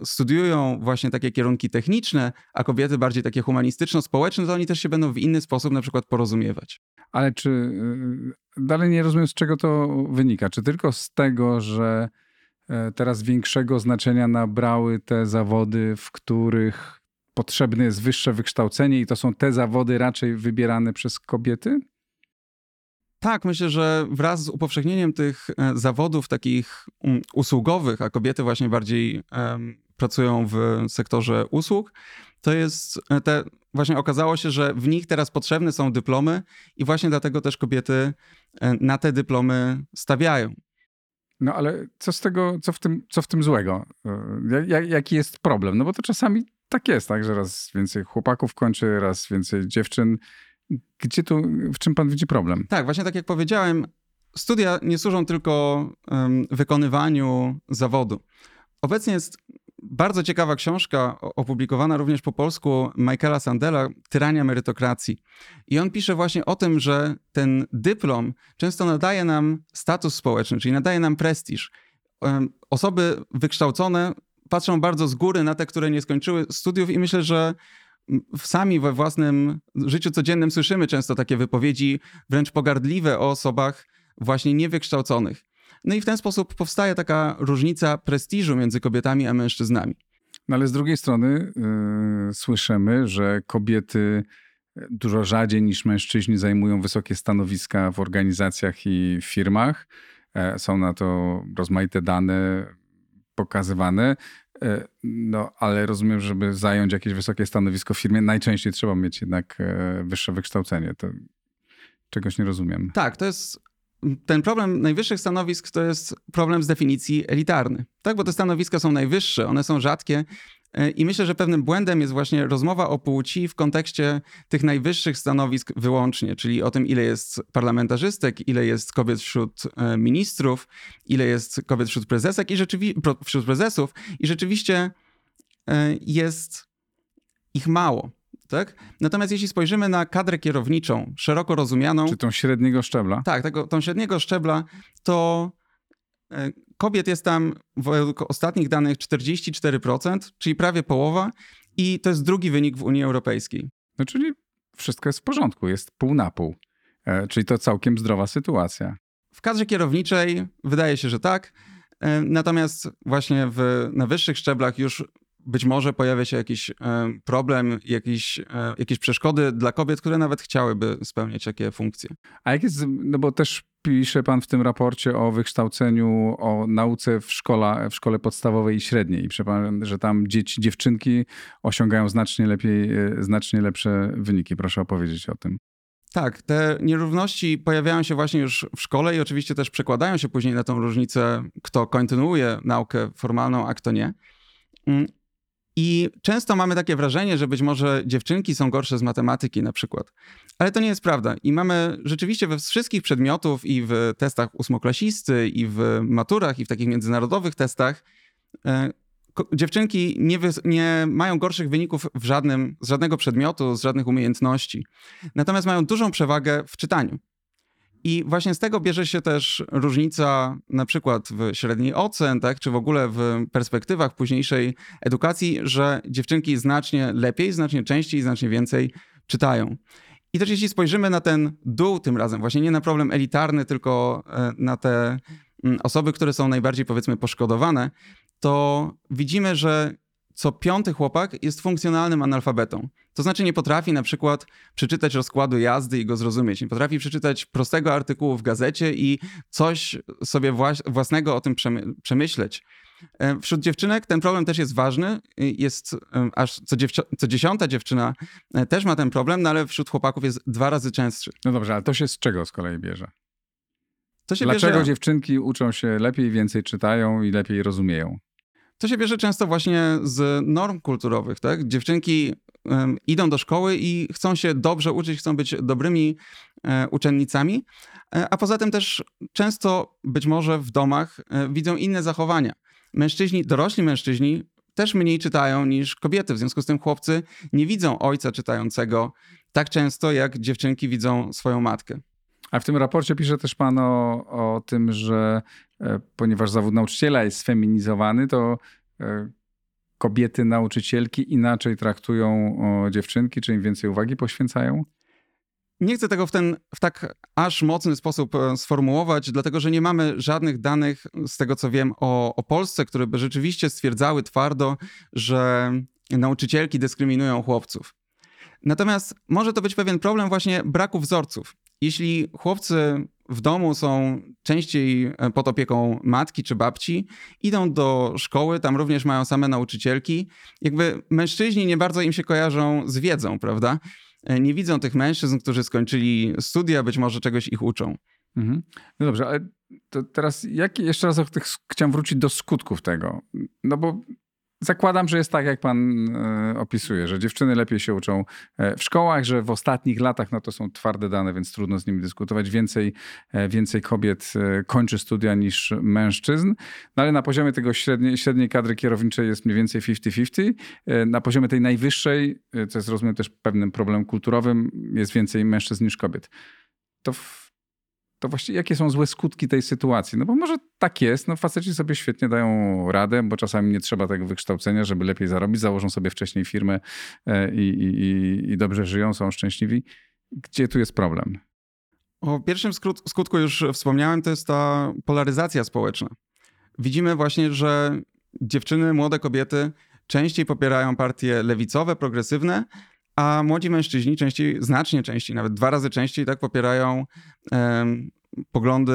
Speaker 3: studiują właśnie takie kierunki techniczne, a kobiety bardziej takie humanistyczno-społeczne, to oni też się będą w inny sposób na przykład porozumiewać.
Speaker 1: Ale czy y, dalej nie rozumiem, z czego to wynika? Czy tylko z tego, że e, teraz większego znaczenia nabrały te zawody, w których potrzebne jest wyższe wykształcenie i to są te zawody raczej wybierane przez kobiety?
Speaker 3: Tak, myślę, że wraz z upowszechnieniem tych e, zawodów takich mm, usługowych, a kobiety właśnie bardziej um, pracują w sektorze usług, to jest e, te, właśnie okazało się, że w nich teraz potrzebne są dyplomy i właśnie dlatego też kobiety e, na te dyplomy stawiają.
Speaker 1: No ale co z tego, co w tym, co w tym złego? Jak, jaki jest problem? No bo to czasami tak jest, tak, że raz więcej chłopaków kończy, raz więcej dziewczyn gdzie tu, w czym pan widzi problem?
Speaker 3: Tak, właśnie tak jak powiedziałem, studia nie służą tylko um, wykonywaniu zawodu. Obecnie jest bardzo ciekawa książka, opublikowana również po polsku, Michaela Sandela, Tyrania merytokracji. I on pisze właśnie o tym, że ten dyplom często nadaje nam status społeczny, czyli nadaje nam prestiż. Osoby wykształcone patrzą bardzo z góry na te, które nie skończyły studiów, i myślę, że sami we własnym życiu codziennym słyszymy często takie wypowiedzi wręcz pogardliwe o osobach właśnie niewykształconych. No i w ten sposób powstaje taka różnica prestiżu między kobietami a mężczyznami.
Speaker 1: No ale z drugiej strony yy, słyszymy, że kobiety dużo rzadziej niż mężczyźni zajmują wysokie stanowiska w organizacjach i firmach. E, są na to rozmaite dane pokazywane. E, no, ale rozumiem, żeby zająć jakieś wysokie stanowisko w firmie, najczęściej trzeba mieć jednak e, wyższe wykształcenie. To czegoś nie rozumiem.
Speaker 3: Tak, to jest ten problem najwyższych stanowisk to jest problem z definicji elitarny. Tak, bo te stanowiska są najwyższe, one są rzadkie I myślę, że pewnym błędem jest właśnie rozmowa o płci w kontekście tych najwyższych stanowisk wyłącznie, czyli o tym, ile jest parlamentarzystek, ile jest kobiet wśród e, ministrów, ile jest kobiet wśród prezesek i rzeczywiście wśród prezesów i rzeczywiście e, jest ich mało. Tak? Natomiast jeśli spojrzymy na kadrę kierowniczą, szeroko rozumianą.
Speaker 1: Czy tą średniego szczebla?
Speaker 3: Tak, tego, tą średniego szczebla, to Kobiet jest tam według ostatnich danych 44%, czyli prawie połowa, i to jest drugi wynik w Unii Europejskiej.
Speaker 1: No czyli wszystko jest w porządku, jest pół na pół. E, czyli to całkiem zdrowa sytuacja.
Speaker 3: W kadrze kierowniczej wydaje się, że tak. E, natomiast właśnie w, na wyższych szczeblach już być może pojawia się jakiś e, problem, jakieś, e, jakieś przeszkody dla kobiet, które nawet chciałyby spełniać takie funkcje.
Speaker 1: A jak jest, no bo też pisze pan w tym raporcie o wykształceniu, o nauce w szkole, w szkole podstawowej i średniej. I pisze pan, że tam dzieci, dziewczynki osiągają znacznie lepiej, e, znacznie lepsze wyniki. Proszę opowiedzieć o tym.
Speaker 3: Tak, te nierówności pojawiają się właśnie już w szkole i oczywiście też przekładają się później na tą różnicę, kto kontynuuje naukę formalną, a kto nie. I często mamy takie wrażenie, że być może dziewczynki są gorsze z matematyki na przykład. Ale to nie jest prawda. I mamy rzeczywiście we wszystkich przedmiotów i w testach ósmoklasisty, i w maturach, i w takich międzynarodowych testach e, dziewczynki nie, nie, mają gorszych wyników w żadnym, z żadnego przedmiotu, z żadnych umiejętności. Natomiast mają dużą przewagę w czytaniu. I właśnie z tego bierze się też różnica na przykład w średniej ocen, tak, czy w ogóle w perspektywach późniejszej edukacji, że dziewczynki znacznie lepiej, znacznie częściej, znacznie więcej czytają. I też jeśli spojrzymy na ten dół tym razem, właśnie nie na problem elitarny, tylko e, na te mm, osoby, które są najbardziej powiedzmy poszkodowane, to widzimy, że co piąty chłopak jest funkcjonalnym analfabetą. To znaczy nie potrafi na przykład przeczytać rozkładu jazdy i go zrozumieć. Nie potrafi przeczytać prostego artykułu w gazecie i coś sobie własnego o tym przemyśleć. E, wśród dziewczynek ten problem też jest ważny. Jest e, aż co, co dziesiąta dziewczyna e, też ma ten problem, no ale wśród chłopaków jest dwa razy częstszy.
Speaker 1: No dobrze, ale to się z czego z kolei bierze? Dlaczego bierze... dziewczynki uczą się lepiej, więcej czytają i lepiej rozumieją?
Speaker 3: To się bierze często właśnie z norm kulturowych, tak? Dziewczynki um, idą do szkoły i chcą się dobrze uczyć, chcą być dobrymi e, uczennicami, e, a poza tym też często być może w domach e, widzą inne zachowania. Mężczyźni, dorośli mężczyźni też mniej czytają niż kobiety, w związku z tym chłopcy nie widzą ojca czytającego tak często, jak dziewczynki widzą swoją matkę.
Speaker 1: A w tym raporcie pisze też pan o, o tym, że e, ponieważ zawód nauczyciela jest feminizowany, to e, kobiety nauczycielki inaczej traktują dziewczynki, czy im więcej uwagi poświęcają?
Speaker 3: Nie chcę tego w ten w tak aż mocny sposób e, sformułować, dlatego że nie mamy żadnych danych, z tego co wiem, o, o Polsce, które by rzeczywiście stwierdzały twardo, że nauczycielki dyskryminują chłopców. Natomiast może to być pewien problem właśnie braku wzorców. Jeśli chłopcy w domu są częściej e, pod opieką matki czy babci, idą do szkoły, tam również mają same nauczycielki, jakby mężczyźni nie bardzo im się kojarzą z wiedzą, prawda? E, nie widzą tych mężczyzn, którzy skończyli studia, być może czegoś ich uczą. Mhm.
Speaker 1: No dobrze, ale teraz jak jeszcze raz chciałem wrócić do skutków tego. No bo Zakładam, że jest tak, jak pan e, opisuje, że dziewczyny lepiej się uczą e, w szkołach, że w ostatnich latach, no to są twarde dane, więc trudno z nimi dyskutować, więcej, e, więcej kobiet kończy studia niż mężczyzn, no ale na poziomie tego średniej, średniej kadry kierowniczej jest mniej więcej 50-50. Na poziomie tej najwyższej, co jest rozumiem też pewnym problemem kulturowym, jest więcej mężczyzn niż kobiet. To to właściwie jakie są złe skutki tej sytuacji? No bo może tak jest, no faceci sobie świetnie dają radę, bo czasami nie trzeba tego wykształcenia, żeby lepiej zarobić, założą sobie wcześniej firmę e, i, i, i dobrze żyją, są szczęśliwi. Gdzie tu jest problem?
Speaker 3: O pierwszym skutku już wspomniałem, to jest ta polaryzacja społeczna. Widzimy właśnie, że dziewczyny, młode kobiety częściej popierają partie lewicowe, progresywne, a młodzi mężczyźni częściej, znacznie częściej, nawet dwa razy częściej tak popierają um, poglądy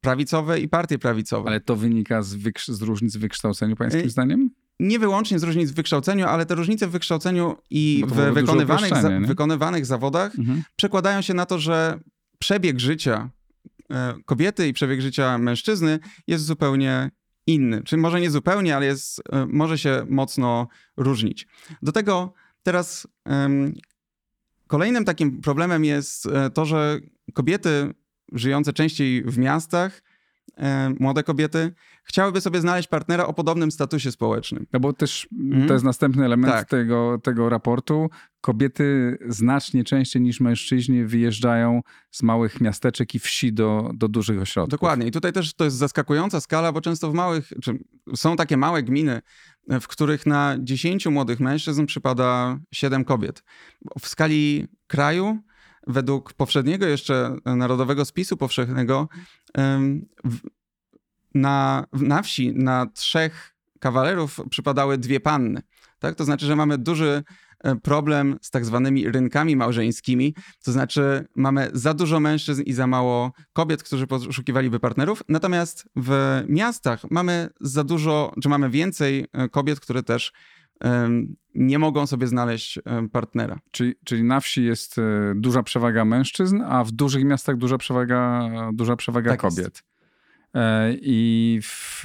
Speaker 3: prawicowe i partie prawicowe.
Speaker 1: Ale to wynika z, z różnic w wykształceniu, pańskim zdaniem?
Speaker 3: Nie wyłącznie z różnic w wykształceniu, ale te różnice w wykształceniu i w wykonywanych, za, wykonywanych zawodach mhm. przekładają się na to, że przebieg życia e, kobiety i przebieg życia mężczyzny jest zupełnie inny. Czyli może nie zupełnie, ale jest, e, może się mocno różnić. Do tego Teraz um, kolejnym takim problemem jest e, to, że kobiety żyjące częściej w miastach, e, młode kobiety, chciałyby sobie znaleźć partnera o podobnym statusie społecznym.
Speaker 1: No bo też mm. to jest następny element tak. tego, tego raportu. Kobiety znacznie częściej niż mężczyźni wyjeżdżają z małych miasteczek i wsi do, do dużych ośrodków.
Speaker 3: Dokładnie. I tutaj też to jest zaskakująca skala, bo często w małych, są takie małe gminy, w których na 10 młodych mężczyzn przypada 7 kobiet. W skali kraju, według powszedniego jeszcze Narodowego Spisu Powszechnego, na, na wsi na trzech kawalerów przypadały dwie panny. Tak? To znaczy, że mamy duży problem z tak zwanymi rynkami małżeńskimi, to znaczy mamy za dużo mężczyzn i za mało kobiet, którzy poszukiwaliby partnerów, natomiast w miastach mamy za dużo, czy mamy więcej e, kobiet, które też nie mogą sobie znaleźć partnera.
Speaker 1: Czyli, czyli na wsi jest e, duża przewaga mężczyzn, a w dużych miastach duża przewaga, duża przewaga tak kobiet. Jest. I w,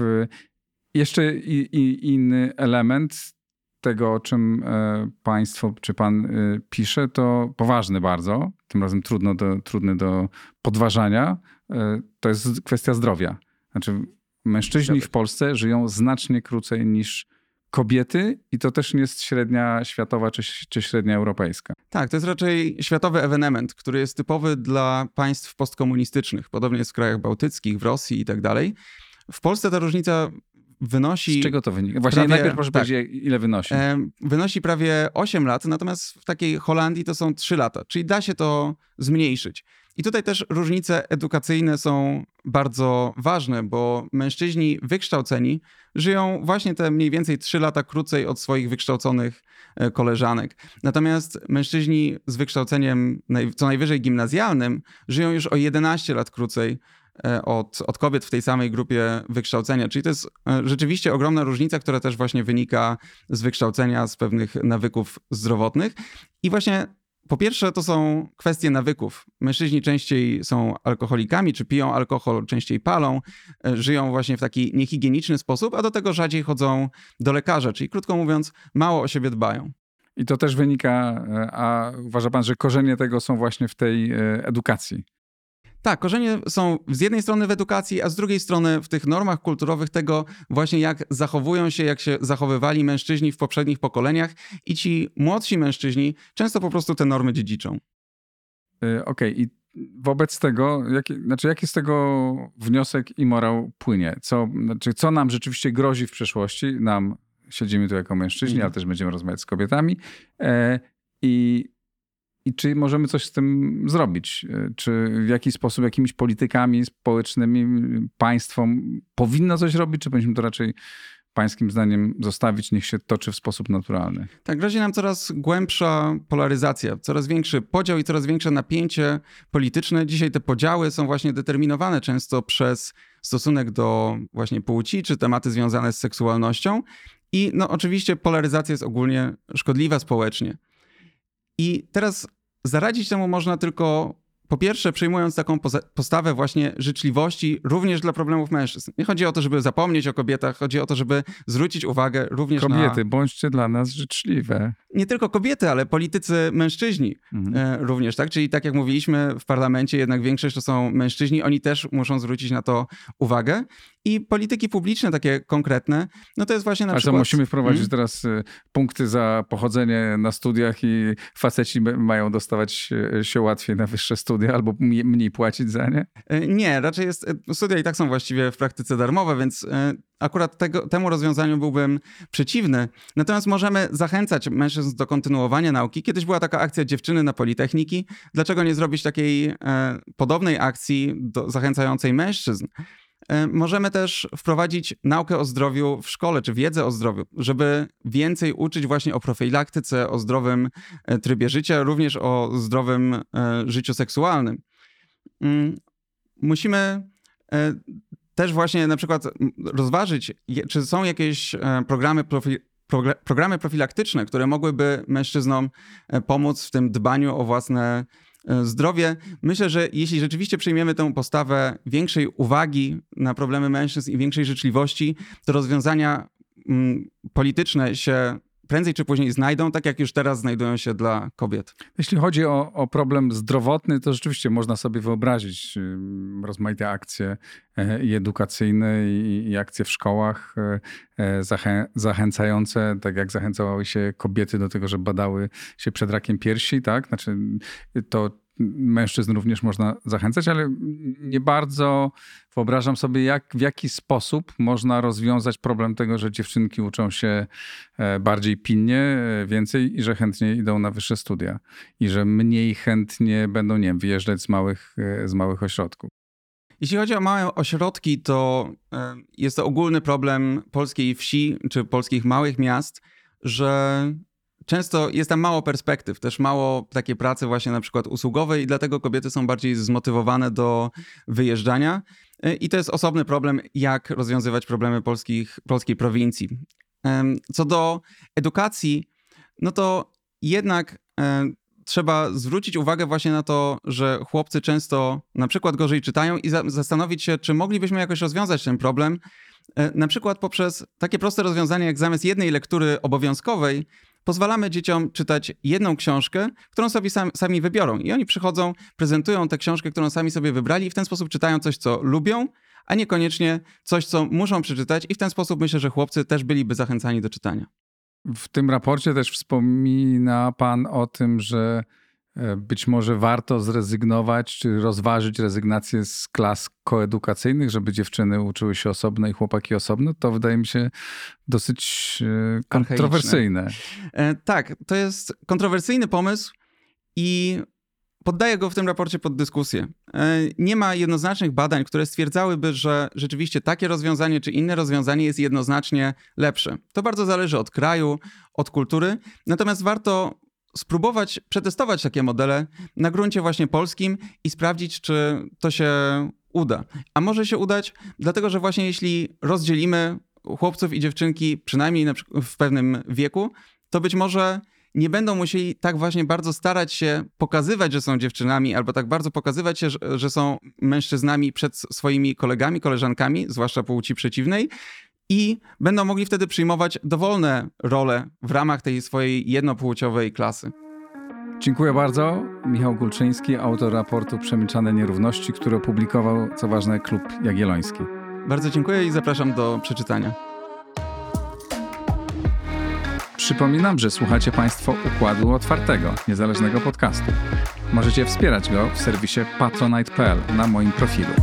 Speaker 1: jeszcze i, i inny element tego, o czym e, państwo czy pan e, pisze, to poważny bardzo, tym razem trudno do, trudny do podważania. E, to jest kwestia zdrowia. Znaczy, mężczyźni w Polsce żyją znacznie krócej niż kobiety i to też nie jest średnia światowa czy, czy średnia europejska.
Speaker 3: Tak, to jest raczej światowy ewenement, który jest typowy dla państw postkomunistycznych. Podobnie jest w krajach bałtyckich, w Rosji i tak dalej. W Polsce ta różnica wynosi.
Speaker 1: Z czego to wynika? Właśnie prawie, najpierw proszę tak, powiedzieć, ile wynosi.
Speaker 3: Wynosi prawie 8 lat, natomiast w takiej Holandii to są 3 lata, czyli da się to zmniejszyć. I tutaj też różnice edukacyjne są bardzo ważne, bo mężczyźni wykształceni żyją właśnie te mniej więcej 3 lata krócej od swoich wykształconych e, koleżanek. Natomiast mężczyźni z wykształceniem co najwyżej gimnazjalnym żyją już o 11 lat krócej od, od kobiet w tej samej grupie wykształcenia. Czyli to jest e, rzeczywiście ogromna różnica, która też właśnie wynika z wykształcenia, z pewnych nawyków zdrowotnych. I właśnie po pierwsze, to są kwestie nawyków. Mężczyźni częściej są alkoholikami, czy piją alkohol, częściej palą, e, żyją właśnie w taki niehigieniczny sposób, a do tego rzadziej chodzą do lekarza, czyli krótko mówiąc, mało o siebie dbają.
Speaker 1: I to też wynika, a uważa pan, że korzenie tego są właśnie w tej edukacji?
Speaker 3: Tak, korzenie są z jednej strony w edukacji, a z drugiej strony w tych normach kulturowych tego właśnie jak zachowują się, jak się zachowywali mężczyźni w poprzednich pokoleniach i ci młodsi mężczyźni często po prostu te normy dziedziczą.
Speaker 1: Yy, Okej, okay. i wobec tego, jaki, znaczy jaki z tego wniosek i morał płynie? Co, znaczy, co nam rzeczywiście grozi w przyszłości? Nam siedzimy tu jako mężczyźni, mm. ale też będziemy rozmawiać z kobietami. E, I i czy możemy coś z tym zrobić? Czy w jakiś sposób, jakimiś politykami społecznymi państwo powinno coś robić, czy powinniśmy to raczej pańskim zdaniem zostawić, niech się toczy w sposób naturalny?
Speaker 3: Tak, grozi nam coraz głębsza polaryzacja, coraz większy podział i coraz większe napięcie polityczne. Dzisiaj te podziały są właśnie determinowane często przez stosunek do właśnie płci, czy tematy związane z seksualnością. I no oczywiście polaryzacja jest ogólnie szkodliwa społecznie. I teraz Zaradzić temu można tylko po pierwsze, przyjmując taką postawę właśnie życzliwości również dla problemów mężczyzn. Nie chodzi o to, żeby zapomnieć o kobietach, chodzi o to, żeby zwrócić uwagę również
Speaker 1: kobiety,
Speaker 3: na...
Speaker 1: Kobiety, bądźcie dla nas życzliwe.
Speaker 3: Nie tylko kobiety, ale politycy mężczyźni mhm. E, również, tak? Czyli tak jak mówiliśmy w parlamencie, jednak większość to są mężczyźni, oni też muszą zwrócić na to uwagę. I polityki publiczne takie konkretne, no to jest właśnie na A przykład...
Speaker 1: A co, musimy wprowadzić hmm? teraz y, punkty za pochodzenie na studiach i faceci mają dostawać y, się łatwiej na wyższe studia albo mniej płacić za nie?
Speaker 3: E, nie, raczej jest... E, studia i tak są właściwie w praktyce darmowe, więc e, akurat tego, temu rozwiązaniu byłbym przeciwny. Natomiast możemy zachęcać mężczyzn do kontynuowania nauki. Kiedyś była taka akcja dziewczyny na Politechniki. Dlaczego nie zrobić takiej e, podobnej akcji do, zachęcającej mężczyzn? E, możemy też wprowadzić naukę o zdrowiu w szkole, czy wiedzę o zdrowiu, żeby więcej uczyć właśnie o profilaktyce, o zdrowym e, trybie życia, również o zdrowym e, życiu seksualnym. Mm, musimy też właśnie na przykład rozważyć, czy są jakieś programy profi programy profilaktyczne, które mogłyby mężczyznom pomóc w tym dbaniu o własne E, zdrowie. Myślę, że jeśli rzeczywiście przyjmiemy tę postawę większej uwagi na problemy mężczyzn i większej życzliwości, to rozwiązania mm, polityczne się prędzej czy później znajdą, tak jak już teraz znajdują się dla kobiet.
Speaker 1: Jeśli chodzi o, o problem zdrowotny, to rzeczywiście można sobie wyobrazić rozmaite akcje e, i edukacyjne, i, i akcje w szkołach e, zachę, zachęcające, tak jak zachęcały się kobiety do tego, że badały się przed rakiem piersi, tak? Znaczy to mężczyzn również można zachęcać, ale nie bardzo wyobrażam sobie, jak, w jaki sposób można rozwiązać problem tego, że dziewczynki uczą się e, bardziej pilnie, e, więcej i że chętnie idą na wyższe studia. I że mniej chętnie będą, nie wiem, wyjeżdżać z małych, e, z małych ośrodków.
Speaker 3: Jeśli chodzi o małe ośrodki, to jest to ogólny problem polskiej wsi czy polskich małych miast, że często jest tam mało perspektyw, też mało takiej pracy właśnie na przykład usługowej i dlatego kobiety są bardziej zmotywowane do wyjeżdżania. E, I to jest osobny problem, jak rozwiązywać problemy polskich, polskiej prowincji. Co do edukacji, no to jednak e, trzeba zwrócić uwagę właśnie na to, że chłopcy często na przykład gorzej czytają i za zastanowić się, czy moglibyśmy jakoś rozwiązać ten problem. E, na przykład poprzez takie proste rozwiązanie, jak zamiast jednej lektury obowiązkowej, pozwalamy dzieciom czytać jedną książkę, którą sobie sami, wybiorą. I oni przychodzą, prezentują tę książkę, którą sami sobie wybrali, i w ten sposób czytają coś, co lubią, a niekoniecznie coś, co muszą przeczytać. I w ten sposób myślę, że chłopcy też byliby zachęcani do czytania.
Speaker 1: W tym raporcie też wspomina Pan o tym, że być może warto zrezygnować, czy rozważyć rezygnację z klas koedukacyjnych, żeby dziewczyny uczyły się osobno i chłopaki osobno. To wydaje mi się dosyć e, kontrowersyjne.
Speaker 3: E, tak, to jest kontrowersyjny pomysł i poddaję go w tym raporcie pod dyskusję. E, nie ma jednoznacznych badań, które stwierdzałyby, że rzeczywiście takie rozwiązanie czy inne rozwiązanie jest jednoznacznie lepsze. To bardzo zależy od kraju, od kultury, natomiast warto spróbować przetestować takie modele na gruncie właśnie polskim i sprawdzić, czy to się uda. A może się udać, dlatego że właśnie jeśli rozdzielimy chłopców i dziewczynki, przynajmniej w pewnym wieku, to być może nie będą musieli tak właśnie bardzo starać się pokazywać, że są dziewczynami, albo tak bardzo pokazywać się, że, że są mężczyznami przed swoimi kolegami, koleżankami, zwłaszcza płci przeciwnej, i będą mogli wtedy przyjmować dowolne role w ramach tej swojej jednopłciowej klasy.
Speaker 1: Dziękuję bardzo. Michał Gulczyński, autor raportu Przemilczane Nierówności, który opublikował, co ważne, Klub Jagielloński.
Speaker 3: Bardzo dziękuję i zapraszam do przeczytania.
Speaker 1: Przypominam, że słuchacie Państwo Układu Otwartego, niezależnego podcastu. Możecie wspierać go w serwisie patronite.pl na moim profilu.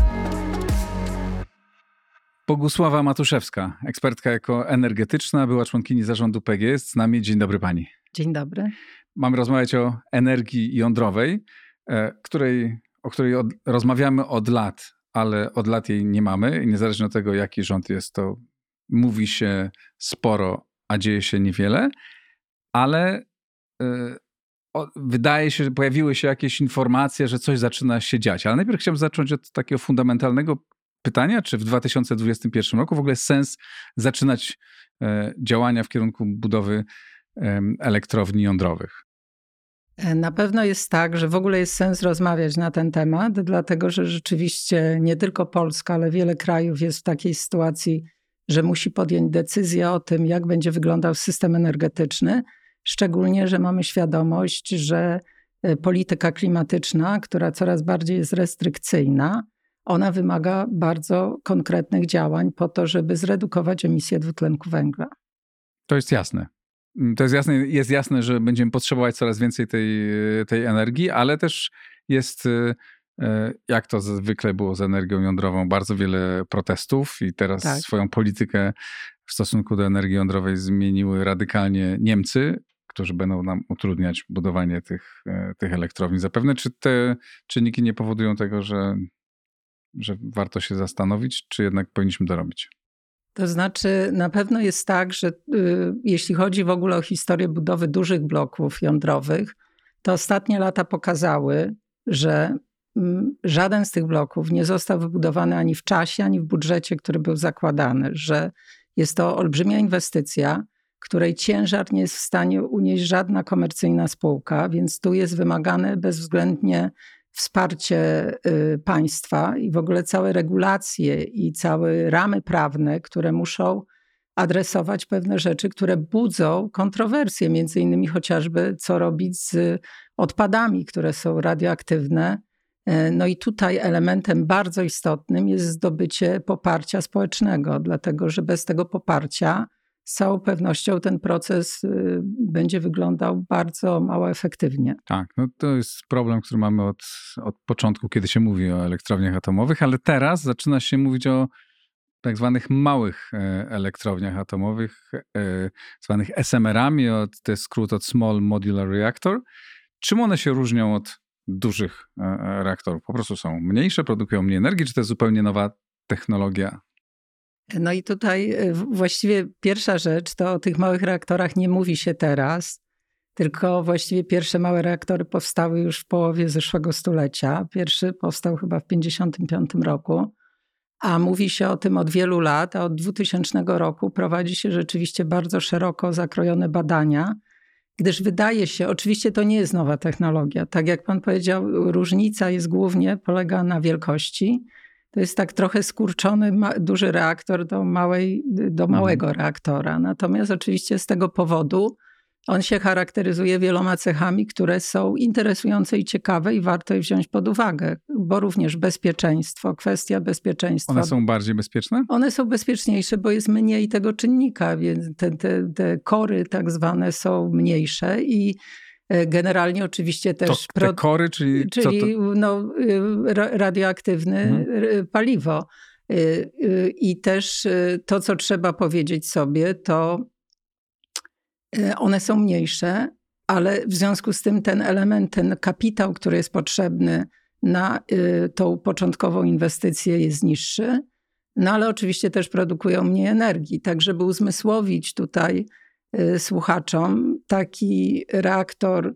Speaker 1: Bogusława Matuszewska, ekspertka ekoenergetyczna, była członkini zarządu PG, jest z nami. Dzień dobry Pani.
Speaker 4: Dzień dobry.
Speaker 1: Mamy rozmawiać o energii jądrowej, e, której, o której od, rozmawiamy od lat, ale od lat jej nie mamy. Niezależnie od tego, jaki rząd jest, to mówi się sporo a dzieje się niewiele, ale y, wydaje się, że pojawiły się jakieś informacje, że coś zaczyna się dziać. Ale najpierw chciałbym zacząć od takiego fundamentalnego pytania, czy w 2021 roku w ogóle sens zaczynać e, działania w kierunku budowy elektrowni jądrowych?
Speaker 4: E, na pewno jest tak, że w ogóle jest sens rozmawiać na ten temat, dlatego że rzeczywiście nie tylko Polska, ale wiele krajów jest w takiej sytuacji że musi podjąć decyzję o tym, jak będzie wyglądał system energetyczny, szczególnie, że mamy świadomość, że e, polityka klimatyczna, która coraz bardziej jest restrykcyjna, ona wymaga bardzo konkretnych działań po to, żeby zredukować emisję dwutlenku węgla.
Speaker 1: To jest jasne. To jest jasne, jest jasne, że będziemy potrzebować coraz więcej tej, tej energii, ale też jest E, jak to zwykle było z energią jądrową, bardzo wiele protestów i teraz tak. swoją politykę w stosunku do energii jądrowej zmieniły radykalnie Niemcy, którzy będą nam utrudniać budowanie tych, e, tych elektrowni. Zapewne, czy te czynniki nie powodują tego, że, że warto się zastanowić, czy jednak powinniśmy dorobić?
Speaker 4: To znaczy, na pewno jest tak, że y, jeśli chodzi w ogóle o historię budowy dużych bloków jądrowych, to ostatnie lata pokazały, że żaden z tych bloków nie został wybudowany ani w czasie, ani w budżecie, który był zakładany, że jest to olbrzymia inwestycja, której ciężar nie jest w stanie unieść żadna komercyjna spółka, więc tu jest wymagane bezwzględnie wsparcie y, państwa i w ogóle całe regulacje i całe ramy prawne, które muszą adresować pewne rzeczy, które budzą kontrowersje, między innymi chociażby co robić z odpadami, które są radioaktywne. E, no i tutaj elementem bardzo istotnym jest zdobycie poparcia społecznego, dlatego że bez tego poparcia z całą pewnością ten proces y, będzie wyglądał bardzo mało efektywnie.
Speaker 1: Tak, no to jest problem, który mamy od, od początku, kiedy się mówi o elektrowniach atomowych, ale teraz zaczyna się mówić o tak zwanych małych e, elektrowniach atomowych, e, zwanych SMR-ami, to jest skrót od Small Modular Reactor. Czym one się różnią od dużych e, reaktorów? Po prostu są mniejsze, produkują mniej energii, czy to jest zupełnie nowa technologia?
Speaker 4: No i tutaj e, właściwie pierwsza rzecz, to o tych małych reaktorach nie mówi się teraz, tylko właściwie pierwsze małe reaktory powstały już w połowie zeszłego stulecia. Pierwszy powstał chyba w 1955 roku, a mówi się o tym od wielu lat, a od 2000 roku prowadzi się rzeczywiście bardzo szeroko zakrojone badania, gdyż wydaje się, oczywiście to nie jest nowa technologia. Tak jak pan powiedział, różnica jest głównie, polega na wielkości. To jest tak trochę skurczony duży reaktor do, małej, do małego mhm. reaktora. Natomiast oczywiście z tego powodu on się charakteryzuje wieloma cechami, które są interesujące i ciekawe i warto je wziąć pod uwagę, bo również bezpieczeństwo, kwestia bezpieczeństwa.
Speaker 1: One są bardziej bezpieczne?
Speaker 4: One są bezpieczniejsze, bo jest mniej tego czynnika, więc te, te, te kory tak zwane są mniejsze i Generalnie oczywiście też.
Speaker 1: To, te kory, czyli,
Speaker 4: czyli No, y, radioaktywne mhm. paliwo. Y, y, I też to, co trzeba powiedzieć sobie, to E, one są mniejsze, ale w związku z tym ten element, ten kapitał, który jest potrzebny na e, tą początkową inwestycję jest niższy. No ale oczywiście też produkują mniej energii. Tak, żeby uzmysłowić tutaj e, słuchaczom, taki reaktor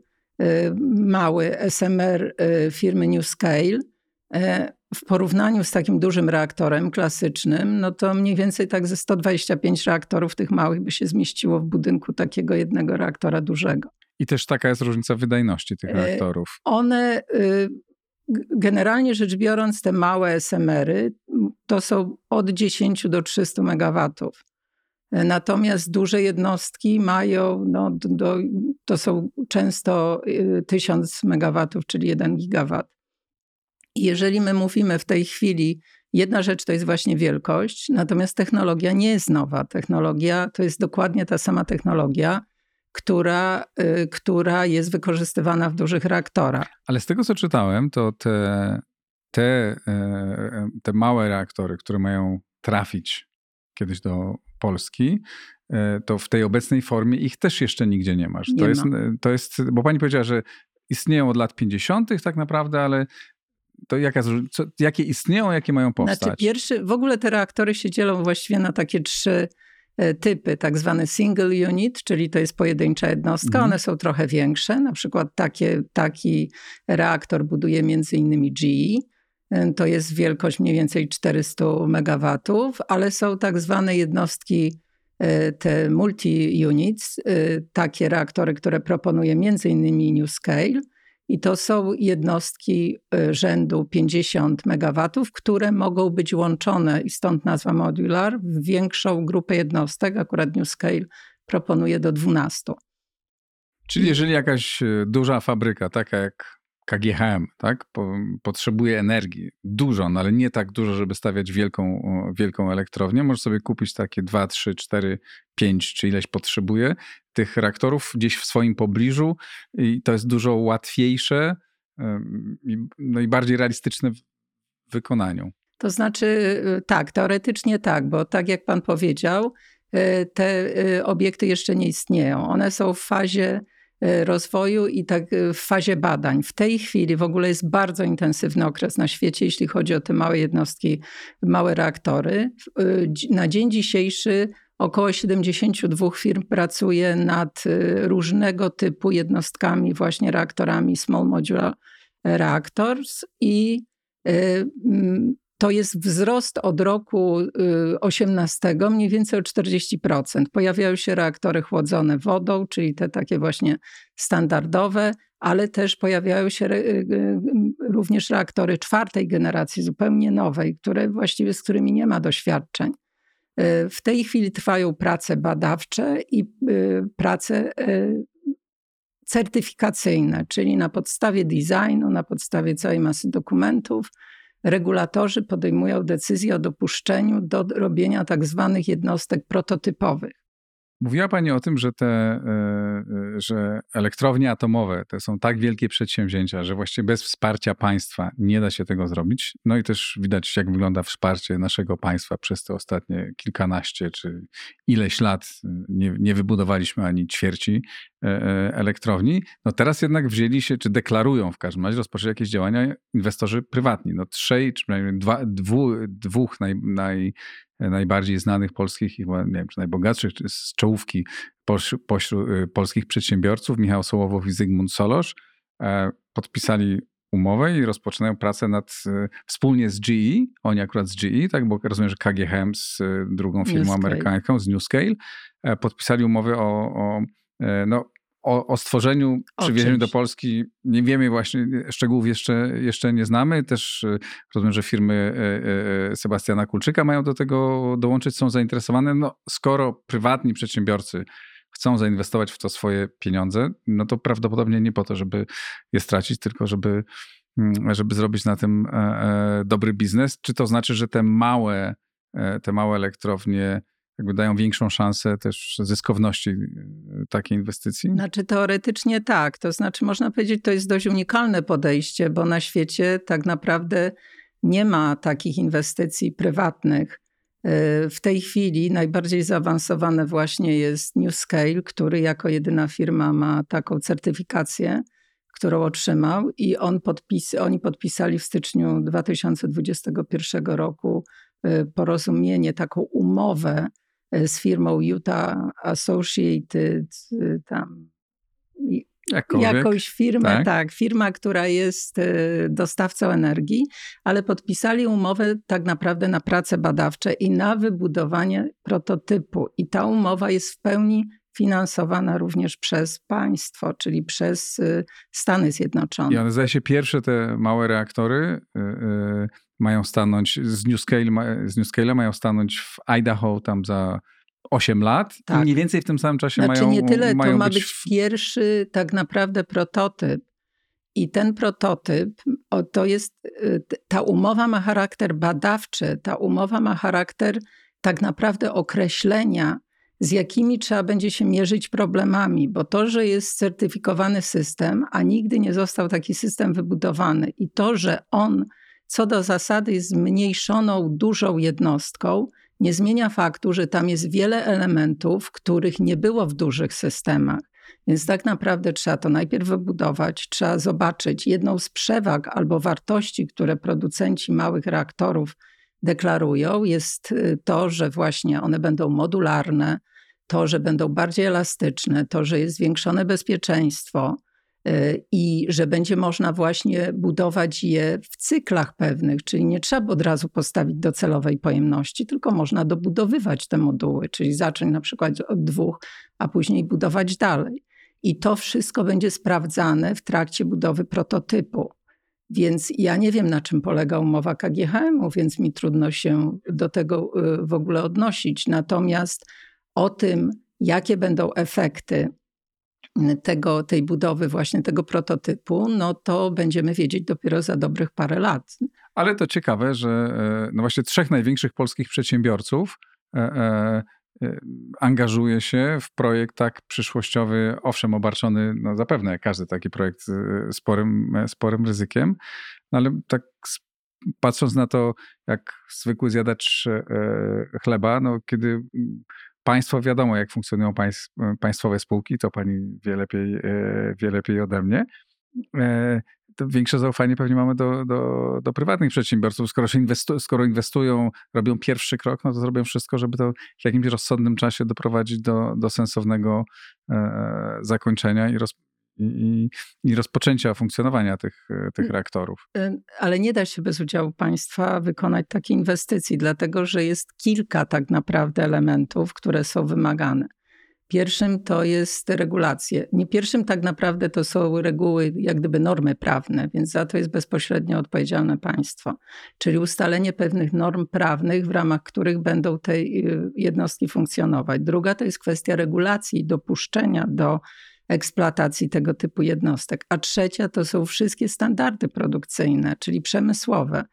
Speaker 4: mały SMR firmy New Scale w porównaniu z takim dużym reaktorem klasycznym, no to mniej więcej tak ze 125 reaktorów tych małych by się zmieściło w budynku takiego jednego reaktora dużego.
Speaker 1: I też taka jest różnica wydajności tych reaktorów.
Speaker 4: One, y, generalnie rzecz biorąc, te małe SMR-y to są od 10 do 300 megawatów. E, natomiast duże jednostki mają, no, do, to są często 1000 y, megawatów, czyli 1 gigawat. Jeżeli my mówimy w tej chwili, jedna rzecz to jest właśnie wielkość, natomiast technologia nie jest nowa. Technologia to jest dokładnie ta sama technologia, która, y, która jest wykorzystywana w dużych reaktorach.
Speaker 1: Ale z tego, co czytałem, to te, te, e, te małe reaktory, które mają trafić kiedyś do Polski, e, to w tej obecnej formie ich też jeszcze nigdzie nie masz. Nie to, ma. jest, to jest, bo pani powiedziała, że istnieją od lat 50. tak naprawdę, ale to jaka, co, jakie istnieją, jakie mają powstać?
Speaker 4: Znaczy pierwszy, w ogóle te reaktory się dzielą właściwie na takie trzy e, typy, tak zwane single unit, czyli to jest pojedyncza jednostka. Mhm. One są trochę większe. Na przykład takie, taki reaktor buduje między innymi GE. E, to jest wielkość mniej więcej 400 megawatów, ale są tak zwane jednostki e, te multi-units, takie reaktory, które proponuje między innymi New Scale i to są jednostki y, rzędu 50 MW, które mogą być łączone, i stąd nazwa modular, w większą grupę jednostek. Akurat New Scale proponuje do 12.
Speaker 1: Czyli jeżeli jakaś y, duża fabryka, taka jak KGHM, tak, po, potrzebuje energii dużo, no ale nie tak dużo, żeby stawiać wielką, wielką elektrownię. Może sobie kupić takie 2, 3, 4, 5 czy ileś potrzebuje tych reaktorów gdzieś w swoim pobliżu i to jest dużo łatwiejsze no i bardziej realistyczne w wykonaniu.
Speaker 4: To znaczy, y, tak, teoretycznie tak, bo tak jak pan powiedział, y, te y, obiekty jeszcze nie istnieją. One są w fazie rozwoju i tak e, w fazie badań. W tej chwili w ogóle jest bardzo intensywny okres na świecie, jeśli chodzi o te małe jednostki, małe reaktory. E, na dzień dzisiejszy około 72 firm pracuje nad różnego typu jednostkami, właśnie reaktorami Small Modular Reactors i to jest wzrost od roku 18 y, mniej więcej o 40%. Pojawiają się reaktory chłodzone wodą, czyli te takie właśnie standardowe, ale też pojawiają się y, y, również reaktory czwartej generacji, zupełnie nowej, które właściwie z którymi nie ma doświadczeń. W tej chwili trwają prace badawcze i prace certyfikacyjne, czyli na podstawie designu, na podstawie całej masy dokumentów, regulatorzy podejmują decyzję o dopuszczeniu do robienia tak zwanych jednostek prototypowych.
Speaker 1: Mówiła Pani o tym, że te e, e, że elektrownie atomowe to są tak wielkie przedsięwzięcia, że właściwie bez wsparcia państwa nie da się tego zrobić. No i też widać, jak wygląda wsparcie naszego państwa przez te ostatnie kilkanaście czy ileś lat. Nie, nie wybudowaliśmy ani ćwierci elektrowni. No teraz jednak wzięli się, czy deklarują w każdym razie, rozpoczęli jakieś działania inwestorzy prywatni. No trzej, czy przynajmniej dwa, dwu, dwóch naj, naj najbardziej znanych polskich, chyba nie wiem, czy najbogatszych, czy z czołówki pośród y, polskich przedsiębiorców, Michał Sołowow i Zygmunt Solosz, e, podpisali umowę i rozpoczynają pracę nad, y, wspólnie z GE, oni akurat z GE, tak, bo rozumiem, że KGHM z y, drugą firmą amerykańską, z New Scale, e, podpisali umowę o, o, e, no, o, o stworzeniu, przywiezieniu do Polski nie wiemy właśnie, szczegółów jeszcze, jeszcze nie znamy. Też e, rozumiem, że firmy e, Sebastiana Kulczyka mają do tego dołączyć, są zainteresowane. No, skoro prywatni przedsiębiorcy chcą zainwestować w to swoje pieniądze, no to prawdopodobnie nie po to, żeby je stracić, tylko żeby, mm, żeby zrobić na tym dobry biznes. Czy to znaczy, że te małe, te małe elektrownie jakby dają większą szansę też zyskowności y, takiej inwestycji?
Speaker 4: Znaczy teoretycznie tak. To znaczy można powiedzieć, to jest dość unikalne podejście, bo na świecie tak naprawdę nie ma takich inwestycji prywatnych. Y, w tej chwili najbardziej zaawansowane właśnie jest New Scale, który jako jedyna firma ma taką certyfikację, którą otrzymał i on podpis, oni podpisali w styczniu 2021 roku y, porozumienie, taką umowę z firmą Utah Associated, y, tam
Speaker 1: Jakkolwiek.
Speaker 4: jakąś firmę, tak. tak, firma, która jest e, dostawcą energii, ale podpisali umowę tak naprawdę na prace badawcze i na wybudowanie prototypu. I ta umowa jest w pełni finansowana również przez państwo, czyli przez Stany Zjednoczone.
Speaker 1: I one zdaje się pierwsze te małe reaktory mają stanąć, z New, Scale, z New Scale mają stanąć w Idaho tam za 8 lat tak. i mniej więcej w tym samym czasie
Speaker 4: znaczy,
Speaker 1: mają
Speaker 4: nie tyle,
Speaker 1: mają
Speaker 4: to ma
Speaker 1: być,
Speaker 4: być pierwszy tak naprawdę prototyp. I ten prototyp, o, to jest, y, ta umowa ma charakter badawczy, ta umowa ma charakter tak naprawdę określenia, z jakimi trzeba będzie się mierzyć problemami, bo to, że jest certyfikowany system, a nigdy nie został taki system wybudowany i to, że on co do zasady jest zmniejszoną dużą jednostką, nie zmienia faktu, że tam jest wiele elementów, których nie było w dużych systemach. Więc tak naprawdę trzeba to najpierw wybudować, trzeba zobaczyć jedną z przewag albo wartości, które producenci małych reaktorów deklarują, jest y, to, że właśnie one będą modularne, to, że będą bardziej elastyczne, to, że jest zwiększone bezpieczeństwo, i że będzie można właśnie budować je w cyklach pewnych, czyli nie trzeba od razu postawić docelowej pojemności, tylko można dobudowywać te moduły, czyli zacząć na przykład od dwóch, a później budować dalej. I to wszystko będzie sprawdzane w trakcie budowy prototypu. Więc ja nie wiem, na czym polega umowa KGHM-u, więc mi trudno się do tego y, w ogóle odnosić. Natomiast o tym, jakie będą efekty tego, tej budowy właśnie tego prototypu, no to będziemy wiedzieć dopiero za dobrych parę lat.
Speaker 1: Ale to ciekawe, że e, no właśnie trzech największych polskich przedsiębiorców e, e, angażuje się w projekt tak przyszłościowy, owszem, obarczony, no zapewne jak każdy taki projekt sporym, sporym ryzykiem, no ale tak patrząc na to, jak zwykły zjadacz chleba, no kiedy państwo, wiadomo jak funkcjonują państw, państwowe spółki, to pani wie lepiej, e, wie lepiej ode mnie. E, to większe zaufanie pewnie mamy do, do, do prywatnych przedsiębiorców. Skoro, się inwestu, skoro inwestują, robią pierwszy krok, no to zrobią wszystko, żeby to w jakimś rozsądnym czasie doprowadzić do, do sensownego e, zakończenia i, roz, i, i rozpoczęcia funkcjonowania tych, tych mm. reaktorów.
Speaker 4: Y, ale nie da się bez udziału państwa wykonać takiej inwestycji, dlatego że jest kilka tak naprawdę elementów, które są wymagane. Pierwszym to jest regulacje. Nie pierwszym tak naprawdę to są reguły, jak gdyby normy prawne, więc za to jest bezpośrednio odpowiedzialne państwo. Czyli ustalenie pewnych norm prawnych, w ramach których będą te y, jednostki funkcjonować. Druga to jest kwestia regulacji, dopuszczenia do eksploatacji tego typu jednostek. A trzecia to są wszystkie standardy produkcyjne, czyli przemysłowe.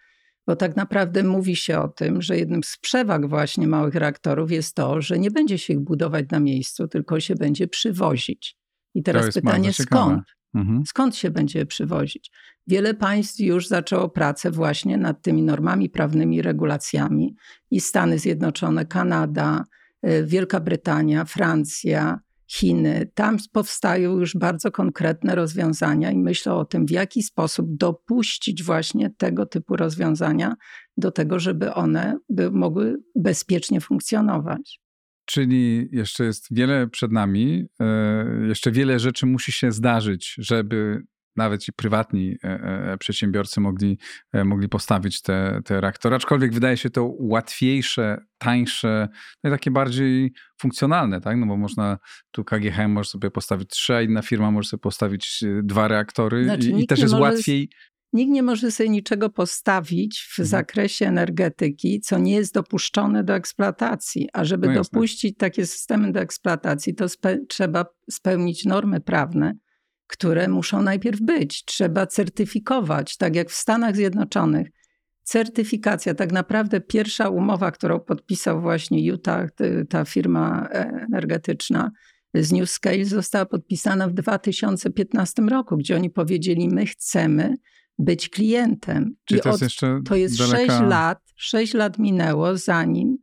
Speaker 4: Bo tak naprawdę mówi się o tym, że jednym z przewag właśnie małych reaktorów jest to, że nie będzie się ich budować na miejscu, tylko się będzie przywozić. I teraz pytanie skąd? Mhm. Skąd się będzie przywozić? Wiele państw już zaczęło pracę właśnie nad tymi normami prawnymi, regulacjami i Stany Zjednoczone, Kanada, y, Wielka Brytania, Francja, Chiny. Tam powstają już bardzo konkretne rozwiązania i myślę o tym, w jaki sposób dopuścić właśnie tego typu rozwiązania do tego, żeby one by mogły bezpiecznie funkcjonować.
Speaker 1: Czyli jeszcze jest wiele przed nami, e, jeszcze wiele rzeczy musi się zdarzyć, żeby nawet ci prywatni e, e, przedsiębiorcy mogli, mogli postawić te, te reaktory. Aczkolwiek wydaje się to łatwiejsze, tańsze, no i takie bardziej funkcjonalne, tak? No bo można, tu KGHM może sobie postawić trzy, a inna firma może sobie postawić dwa reaktory znaczy, i, i też jest może... łatwiej
Speaker 4: Nikt nie może sobie niczego postawić w mhm. zakresie energetyki, co nie jest dopuszczone do eksploatacji. A żeby no dopuścić takie systemy do eksploatacji, to spe trzeba spełnić normy prawne, które muszą najpierw być. Trzeba certyfikować, tak jak w Stanach Zjednoczonych. Certyfikacja, tak naprawdę pierwsza umowa, którą podpisał właśnie Utah, ta firma e, energetyczna z New Scale, została podpisana w 2015 roku, gdzie oni powiedzieli: My chcemy, być klientem.
Speaker 1: Czyli I to jest jeszcze
Speaker 4: To jest
Speaker 1: daleka...
Speaker 4: 6 lat, 6 lat minęło, zanim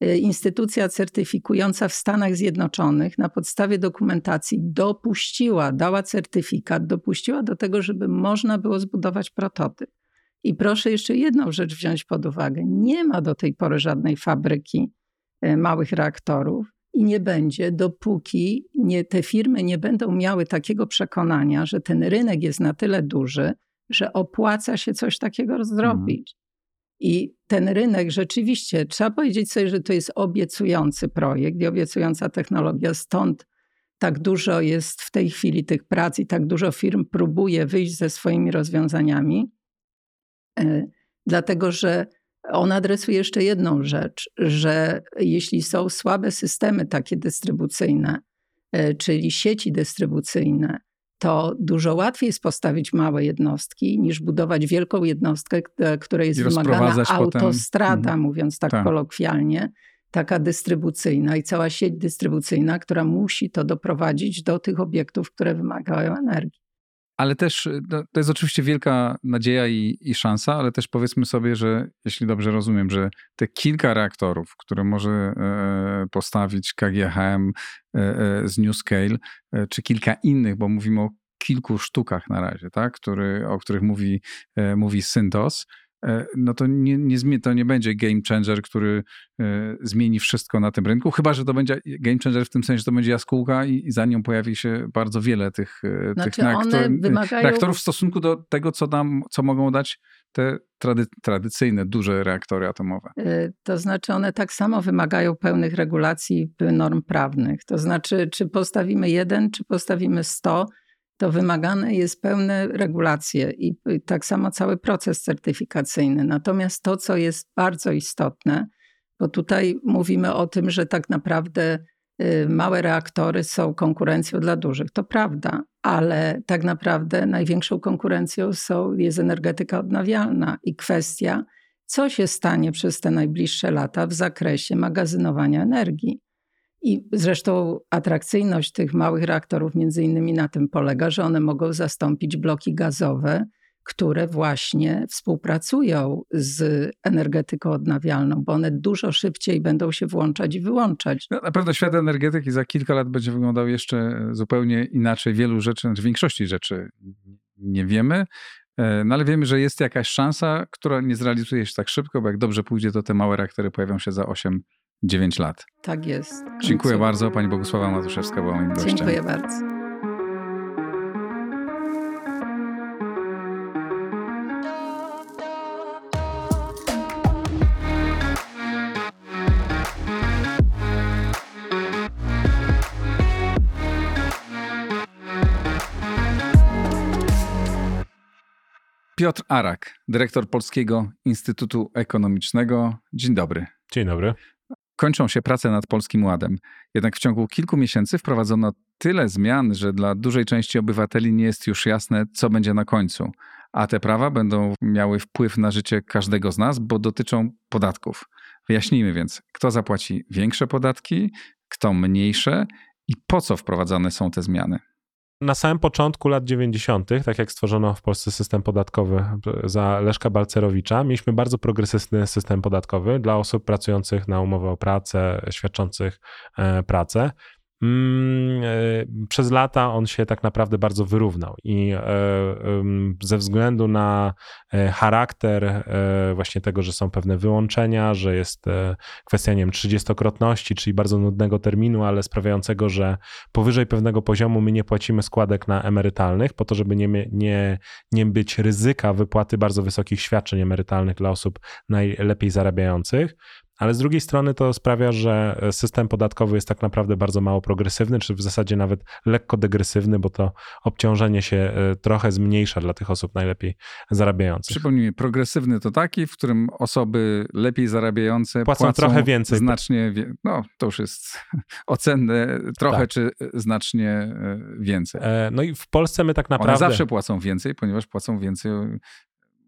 Speaker 4: instytucja certyfikująca w Stanach Zjednoczonych na podstawie dokumentacji dopuściła, dała certyfikat, dopuściła do tego, żeby można było zbudować prototyp. I proszę jeszcze jedną rzecz wziąć pod uwagę. Nie ma do tej pory żadnej fabryki y, małych reaktorów i nie będzie, dopóki nie, te firmy nie będą miały takiego przekonania, że ten rynek jest na tyle duży, że opłaca się coś takiego mhm. zrobić. I ten rynek rzeczywiście, trzeba powiedzieć sobie, że to jest obiecujący projekt i obiecująca technologia, stąd tak dużo jest w tej chwili tych prac i tak dużo firm próbuje wyjść ze swoimi rozwiązaniami, e, dlatego że on adresuje jeszcze jedną rzecz, że jeśli są słabe systemy takie dystrybucyjne, e, czyli sieci dystrybucyjne, to dużo łatwiej jest postawić małe jednostki niż budować wielką jednostkę, której jest wymagana autostrada, potem... mówiąc tak, tak. kolokwialnie, taka dystrybucyjna i cała sieć dystrybucyjna, która musi to doprowadzić do tych obiektów, które wymagają energii.
Speaker 1: Ale też y, to jest oczywiście wielka nadzieja i, i, szansa, ale też powiedzmy sobie, że jeśli dobrze rozumiem, że te kilka reaktorów, które może e, postawić KGHM e, e, z New Scale, czy kilka innych, bo mówimy o kilku sztukach na razie, tak, Który, o których mówi, mówi Syntos, E, no to nie, nie, to nie będzie game changer, który e, zmieni wszystko na tym rynku, chyba, że to będzie game changer w tym sensie, że to będzie jaskółka i, i za nią pojawi się bardzo wiele tych, e, znaczy tych reaktor, wymagają... reaktorów w stosunku do tego, co, nam, co mogą dać te trady, tradycyjne, duże reaktory atomowe.
Speaker 4: To znaczy one tak samo wymagają pełnych regulacji norm prawnych. To znaczy, czy postawimy jeden, czy postawimy sto, to wymagane jest pełne regulacje i tak samo cały proces certyfikacyjny. Natomiast to, co jest bardzo istotne, bo tutaj mówimy o tym, że tak naprawdę y, małe reaktory są konkurencją dla dużych. To prawda, ale tak naprawdę największą konkurencją są, jest energetyka odnawialna i kwestia, co się stanie przez te najbliższe lata w zakresie magazynowania energii. I zresztą atrakcyjność tych małych reaktorów między innymi na tym polega, że one mogą zastąpić bloki gazowe, które właśnie współpracują z energetyką odnawialną, bo one dużo szybciej będą się włączać i wyłączać.
Speaker 1: No, na pewno świat energetyki za kilka lat będzie wyglądał jeszcze zupełnie inaczej. Wielu rzeczy, znaczy większości rzeczy nie wiemy, e, no ale wiemy, że jest jakaś szansa, która nie zrealizuje się tak szybko, bo jak dobrze pójdzie, to te małe reaktory pojawią się za 8 9 lat.
Speaker 4: Tak jest.
Speaker 1: Dziękuję bardzo. Pani Bogusława Matuszewska była moim gościem.
Speaker 4: Dziękuję bardzo.
Speaker 1: Piotr Arak, dyrektor Polskiego Instytutu Ekonomicznego. Dzień dobry.
Speaker 5: Dzień dobry.
Speaker 1: Kończą się prace nad Polskim Ładem. Jednak w ciągu kilku miesięcy wprowadzono tyle zmian, że dla dużej części obywateli nie jest już jasne, co będzie na końcu. A te prawa będą miały wpływ na życie każdego z nas, bo dotyczą podatków. Wyjaśnijmy więc, kto zapłaci większe podatki, kto mniejsze i po co wprowadzane są te zmiany
Speaker 5: na samym początku lat 90., tak jak stworzono w Polsce system podatkowy za Leszka Balcerowicza, mieliśmy bardzo progresywny system podatkowy dla osób pracujących na umowę o pracę, świadczących e, pracę. Mm, przez lata on się tak naprawdę bardzo wyrównał i ze względu na charakter właśnie tego, że są pewne wyłączenia, że jest kwestia, nie wiem, trzydziestokrotności, czyli bardzo nudnego terminu, ale sprawiającego, że powyżej pewnego poziomu my nie płacimy składek na emerytalnych po to, żeby nie, nie, nie być ryzyka wypłaty bardzo wysokich świadczeń emerytalnych dla osób najlepiej zarabiających. Ale z drugiej strony to sprawia, że system podatkowy jest tak naprawdę bardzo mało progresywny, czy w zasadzie nawet lekko degresywny, bo to obciążenie się e, trochę zmniejsza dla tych osób najlepiej zarabiających.
Speaker 1: Przypomnijmy, progresywny to taki, w którym osoby lepiej zarabiające
Speaker 5: płacą, płacą trochę więcej.
Speaker 1: Znacznie, no to już jest ocenne, trochę tak. czy znacznie e, więcej. E,
Speaker 5: no i w Polsce my tak naprawdę...
Speaker 1: One zawsze płacą więcej, ponieważ płacą więcej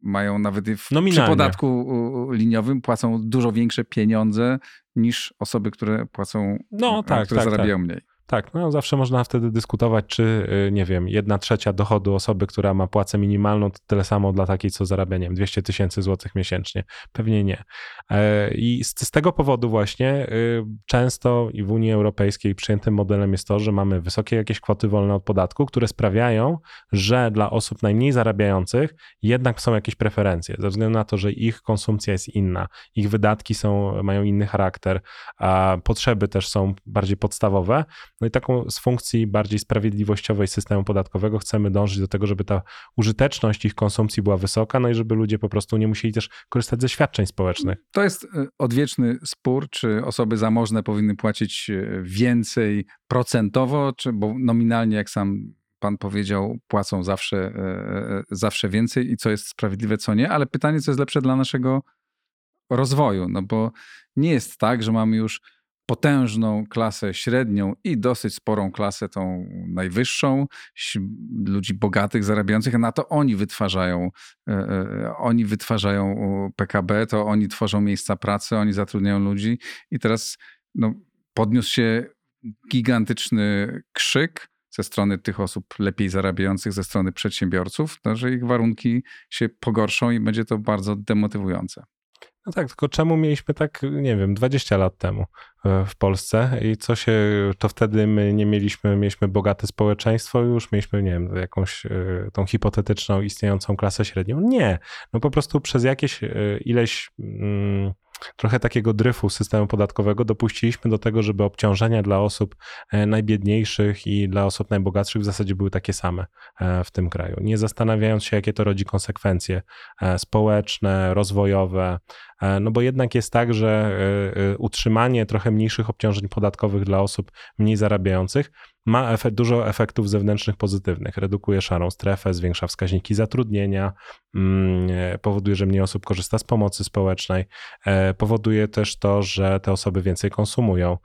Speaker 1: mają nawet w, przy podatku liniowym płacą dużo większe pieniądze niż osoby, które płacą, no, tak, które tak, zarabiają tak. mniej.
Speaker 5: Tak, no zawsze można wtedy dyskutować, czy, y, nie wiem, jedna trzecia dochodu osoby, która ma płacę minimalną, to tyle samo dla takiej, co zarabia, nie wiem, 200 tysięcy złotych miesięcznie. Pewnie nie. E, I z, z, tego powodu właśnie y, często i w Unii Europejskiej przyjętym modelem jest to, że mamy wysokie jakieś kwoty wolne od podatku, które sprawiają, że dla osób najmniej zarabiających jednak są jakieś preferencje, ze względu na to, że ich konsumpcja jest inna, ich wydatki są, mają inny charakter, a potrzeby też są bardziej podstawowe no i taką z funkcji bardziej sprawiedliwościowej systemu podatkowego chcemy dążyć do tego, żeby ta użyteczność ich konsumpcji była wysoka, no i żeby ludzie po prostu nie musieli też korzystać ze świadczeń społecznych.
Speaker 1: To jest e, odwieczny spór, czy osoby zamożne powinny płacić e, więcej procentowo, czy bo nominalnie, jak sam pan powiedział, płacą zawsze, e, zawsze więcej i co jest sprawiedliwe, co nie, ale pytanie, co jest lepsze dla naszego rozwoju, no bo nie jest tak, że mamy już potężną klasę średnią i dosyć sporą klasę tą najwyższą, ludzi bogatych, zarabiających, a na to oni wytwarzają, e, e, oni wytwarzają PKB, to oni tworzą miejsca pracy, oni zatrudniają ludzi i teraz no, podniósł się gigantyczny krzyk ze strony tych osób lepiej zarabiających, ze strony przedsiębiorców, to, że ich warunki się pogorszą i będzie to bardzo demotywujące.
Speaker 5: No tak, tylko czemu mieliśmy tak, nie wiem, 20 lat temu e, w Polsce i co się, to wtedy my nie mieliśmy, mieliśmy bogate społeczeństwo już, mieliśmy, nie wiem, jakąś e, tą hipotetyczną istniejącą klasę średnią? Nie, no po prostu przez jakieś e, ileś... Mm, trochę takiego dryfu systemu podatkowego dopuściliśmy do tego, żeby obciążenia dla osób e, najbiedniejszych i dla osób najbogatszych w zasadzie były takie same e, w tym kraju, nie zastanawiając się, jakie to rodzi konsekwencje e, społeczne, rozwojowe, no bo jednak jest tak, że utrzymanie trochę mniejszych obciążeń podatkowych dla osób mniej zarabiających ma efekt, dużo efektów zewnętrznych pozytywnych. Redukuje szarą strefę, zwiększa wskaźniki zatrudnienia, mm, powoduje, że mniej osób korzysta z pomocy społecznej, e, powoduje też to, że te osoby więcej konsumują.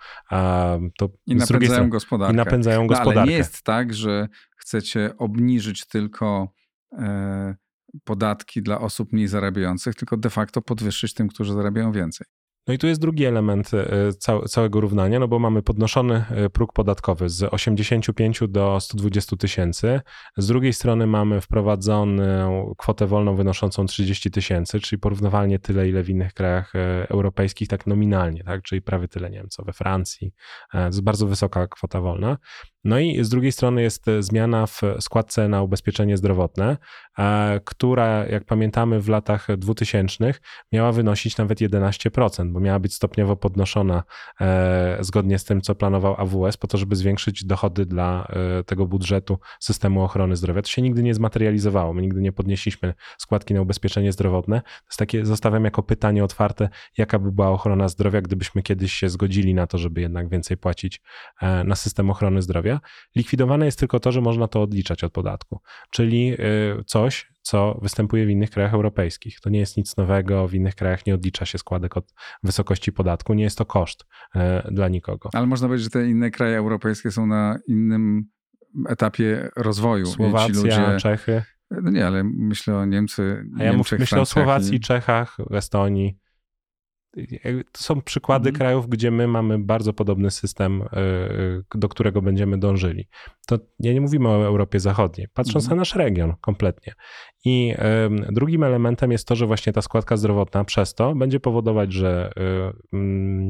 Speaker 1: To I napędzają strony, gospodarkę.
Speaker 5: I napędzają gospodarkę. No, ale
Speaker 1: nie jest tak, że chcecie obniżyć tylko e, podatki dla osób mniej zarabiających, tylko de facto podwyższyć tym, którzy zarabiają więcej.
Speaker 5: No i tu jest drugi element e, całego równania, no bo mamy podnoszony e, próg podatkowy z 85 do 120 tysięcy. Z drugiej strony mamy wprowadzoną kwotę wolną wynoszącą 30 tysięcy, czyli porównywalnie tyle, ile w innych krajach e, europejskich, tak nominalnie, tak? czyli prawie tyle, nie wiem, co we Francji. To jest bardzo wysoka kwota wolna. No i z drugiej strony jest zmiana w składce na ubezpieczenie zdrowotne, która, jak pamiętamy, w latach 2000 miała wynosić nawet 11%, bo miała być stopniowo podnoszona e, zgodnie z tym, co planował AWS, po to, żeby zwiększyć dochody dla e, tego budżetu systemu ochrony zdrowia. To się nigdy nie zmaterializowało. My nigdy nie podnieśliśmy składki na ubezpieczenie zdrowotne. To jest takie, zostawiam jako pytanie otwarte, jaka by była ochrona zdrowia, gdybyśmy kiedyś się zgodzili na to, żeby jednak więcej płacić e, na system ochrony zdrowia. Likwidowane jest tylko to, że można to odliczać od podatku, czyli coś, co występuje w innych krajach europejskich. To nie jest nic nowego, w innych krajach nie odlicza się składek od wysokości podatku, nie jest to koszt e, dla nikogo.
Speaker 1: Ale można powiedzieć, że te inne kraje europejskie są na innym etapie rozwoju.
Speaker 5: Słowacja, ludzie... Czechy.
Speaker 1: No nie, ale myślę o Niemcy.
Speaker 5: A ja Niemczech, myślę o Słowacji, Czechach, Estonii. To są przykłady mhm. krajów, gdzie my mamy bardzo podobny system, e, e, do którego będziemy dążyli. To ja nie mówimy o Europie Zachodniej, patrząc mhm. na nasz region kompletnie. I drugim elementem jest to, że właśnie ta składka zdrowotna przez to będzie powodować, że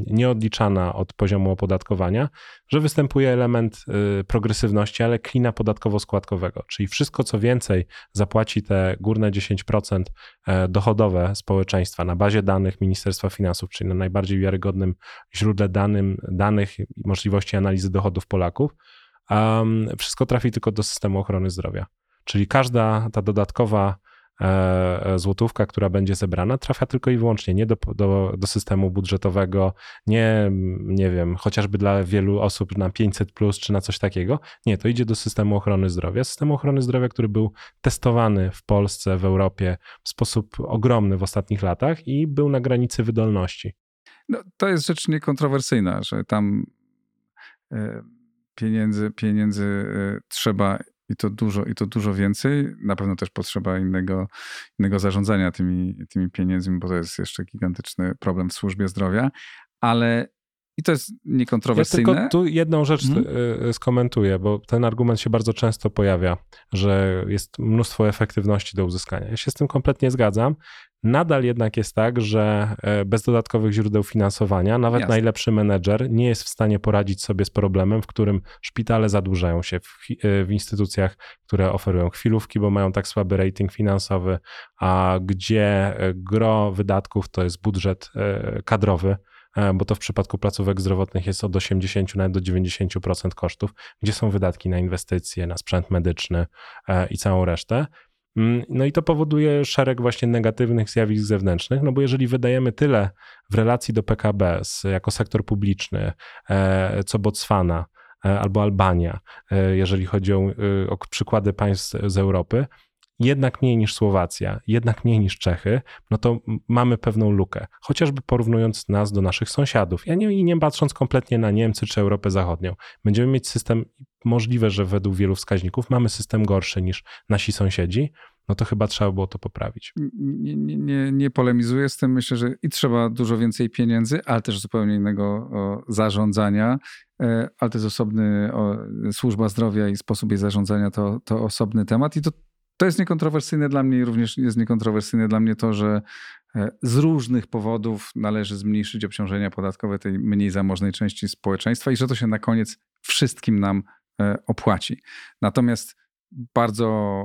Speaker 5: nieodliczana od poziomu opodatkowania, że występuje element y, progresywności, ale klina podatkowo-składkowego, czyli wszystko, co więcej zapłaci te górne 10% e, dochodowe społeczeństwa na bazie danych Ministerstwa Finansów, czyli na najbardziej wiarygodnym źródle danym, danych i możliwości analizy dochodów Polaków, wszystko trafi tylko do systemu ochrony zdrowia. Czyli każda ta dodatkowa E, e, złotówka, która będzie zebrana, trafia tylko i wyłącznie nie do, do, do systemu budżetowego, nie, nie wiem, chociażby dla wielu osób na 500 plus czy na coś takiego. Nie, to idzie do systemu ochrony zdrowia. Systemu ochrony zdrowia, który był testowany w Polsce, w Europie w sposób ogromny w ostatnich latach i był na granicy wydolności.
Speaker 1: No, to jest rzecz niekontrowersyjna, że tam e, pieniędzy, pieniędzy trzeba i to dużo, i to dużo więcej. Na pewno też potrzeba innego, innego zarządzania tymi, tymi pieniędzmi, bo to jest jeszcze gigantyczny problem w służbie zdrowia, ale i to jest niekontrowersyjne.
Speaker 5: Ja tylko tu jedną rzecz hmm. skomentuję, bo ten argument się bardzo często pojawia, że jest mnóstwo efektywności do uzyskania. Ja się z tym kompletnie zgadzam. Nadal jednak jest tak, że e, bez dodatkowych źródeł finansowania nawet Jasne. najlepszy menedżer nie jest w stanie poradzić sobie z problemem, w którym szpitale zadłużają się w, e, w instytucjach, które oferują chwilówki, bo mają tak słaby rating finansowy, a gdzie gro wydatków to jest budżet kadrowy E, bo to w przypadku placówek zdrowotnych jest od 80 nawet do 90% kosztów, gdzie są wydatki na inwestycje, na sprzęt medyczny e, i całą resztę. Mm, no i to powoduje szereg właśnie negatywnych zjawisk zewnętrznych, no bo jeżeli wydajemy tyle w relacji do PKB jako sektor publiczny, e, co Botswana albo Albania, jeżeli chodzi o, o przykłady państw z Europy, jednak mniej niż Słowacja, jednak mniej niż Czechy, no to mamy pewną lukę. Chociażby porównując nas do naszych sąsiadów. Ja nie, nie patrząc kompletnie na Niemcy czy Europę Zachodnią. Będziemy mieć system, możliwe, że według wielu wskaźników mamy system gorszy niż nasi sąsiedzi, no to chyba trzeba było to poprawić.
Speaker 1: Nie, nie, nie, nie polemizuję z tym. Myślę, że i trzeba dużo więcej pieniędzy, ale też zupełnie innego zarządzania. E, ale to jest osobny, o, służba zdrowia i sposób jej zarządzania to, to osobny temat. I to to jest niekontrowersyjne dla mnie i również jest niekontrowersyjne dla mnie to, że e, z różnych powodów należy zmniejszyć obciążenia podatkowe tej mniej zamożnej części społeczeństwa i że to się na koniec wszystkim nam opłaci. Natomiast bardzo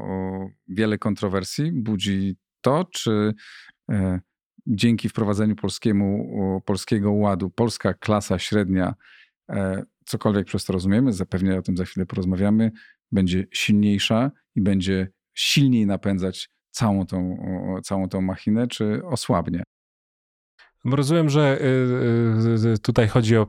Speaker 1: wiele kontrowersji budzi to, czy e, dzięki wprowadzeniu polskiemu, polskiego ładu polska klasa średnia, cokolwiek przez to rozumiemy, zapewne o tym za chwilę porozmawiamy, będzie silniejsza i będzie silniej napędzać całą tą, całą tą machinę, czy osłabnie?
Speaker 5: Rozumiem, że y, y, tutaj chodzi o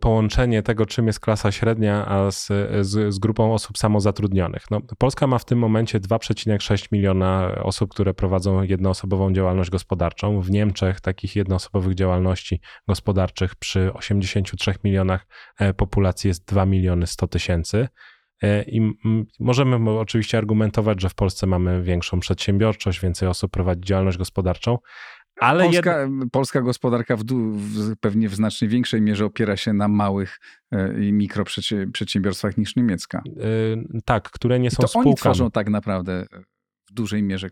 Speaker 5: połączenie tego, czym jest klasa średnia, a z, z, z, grupą osób samozatrudnionych. No, Polska ma w tym momencie 2,6 miliona osób, które prowadzą jednoosobową działalność gospodarczą. W Niemczech takich jednoosobowych działalności gospodarczych przy 83 milionach e, populacji jest 2 miliony 100 tysięcy. E, I możemy oczywiście argumentować, że w Polsce mamy większą przedsiębiorczość, więcej osób prowadzi działalność gospodarczą, ale
Speaker 1: polska, jed... polska gospodarka w, w, pewnie w znacznie większej mierze opiera się na małych e, i mikroprzedsiębiorstwach niż niemiecka.
Speaker 5: Yy, tak, które nie są
Speaker 1: I to
Speaker 5: spółkami.
Speaker 1: oni tworzą tak naprawdę w dużej mierze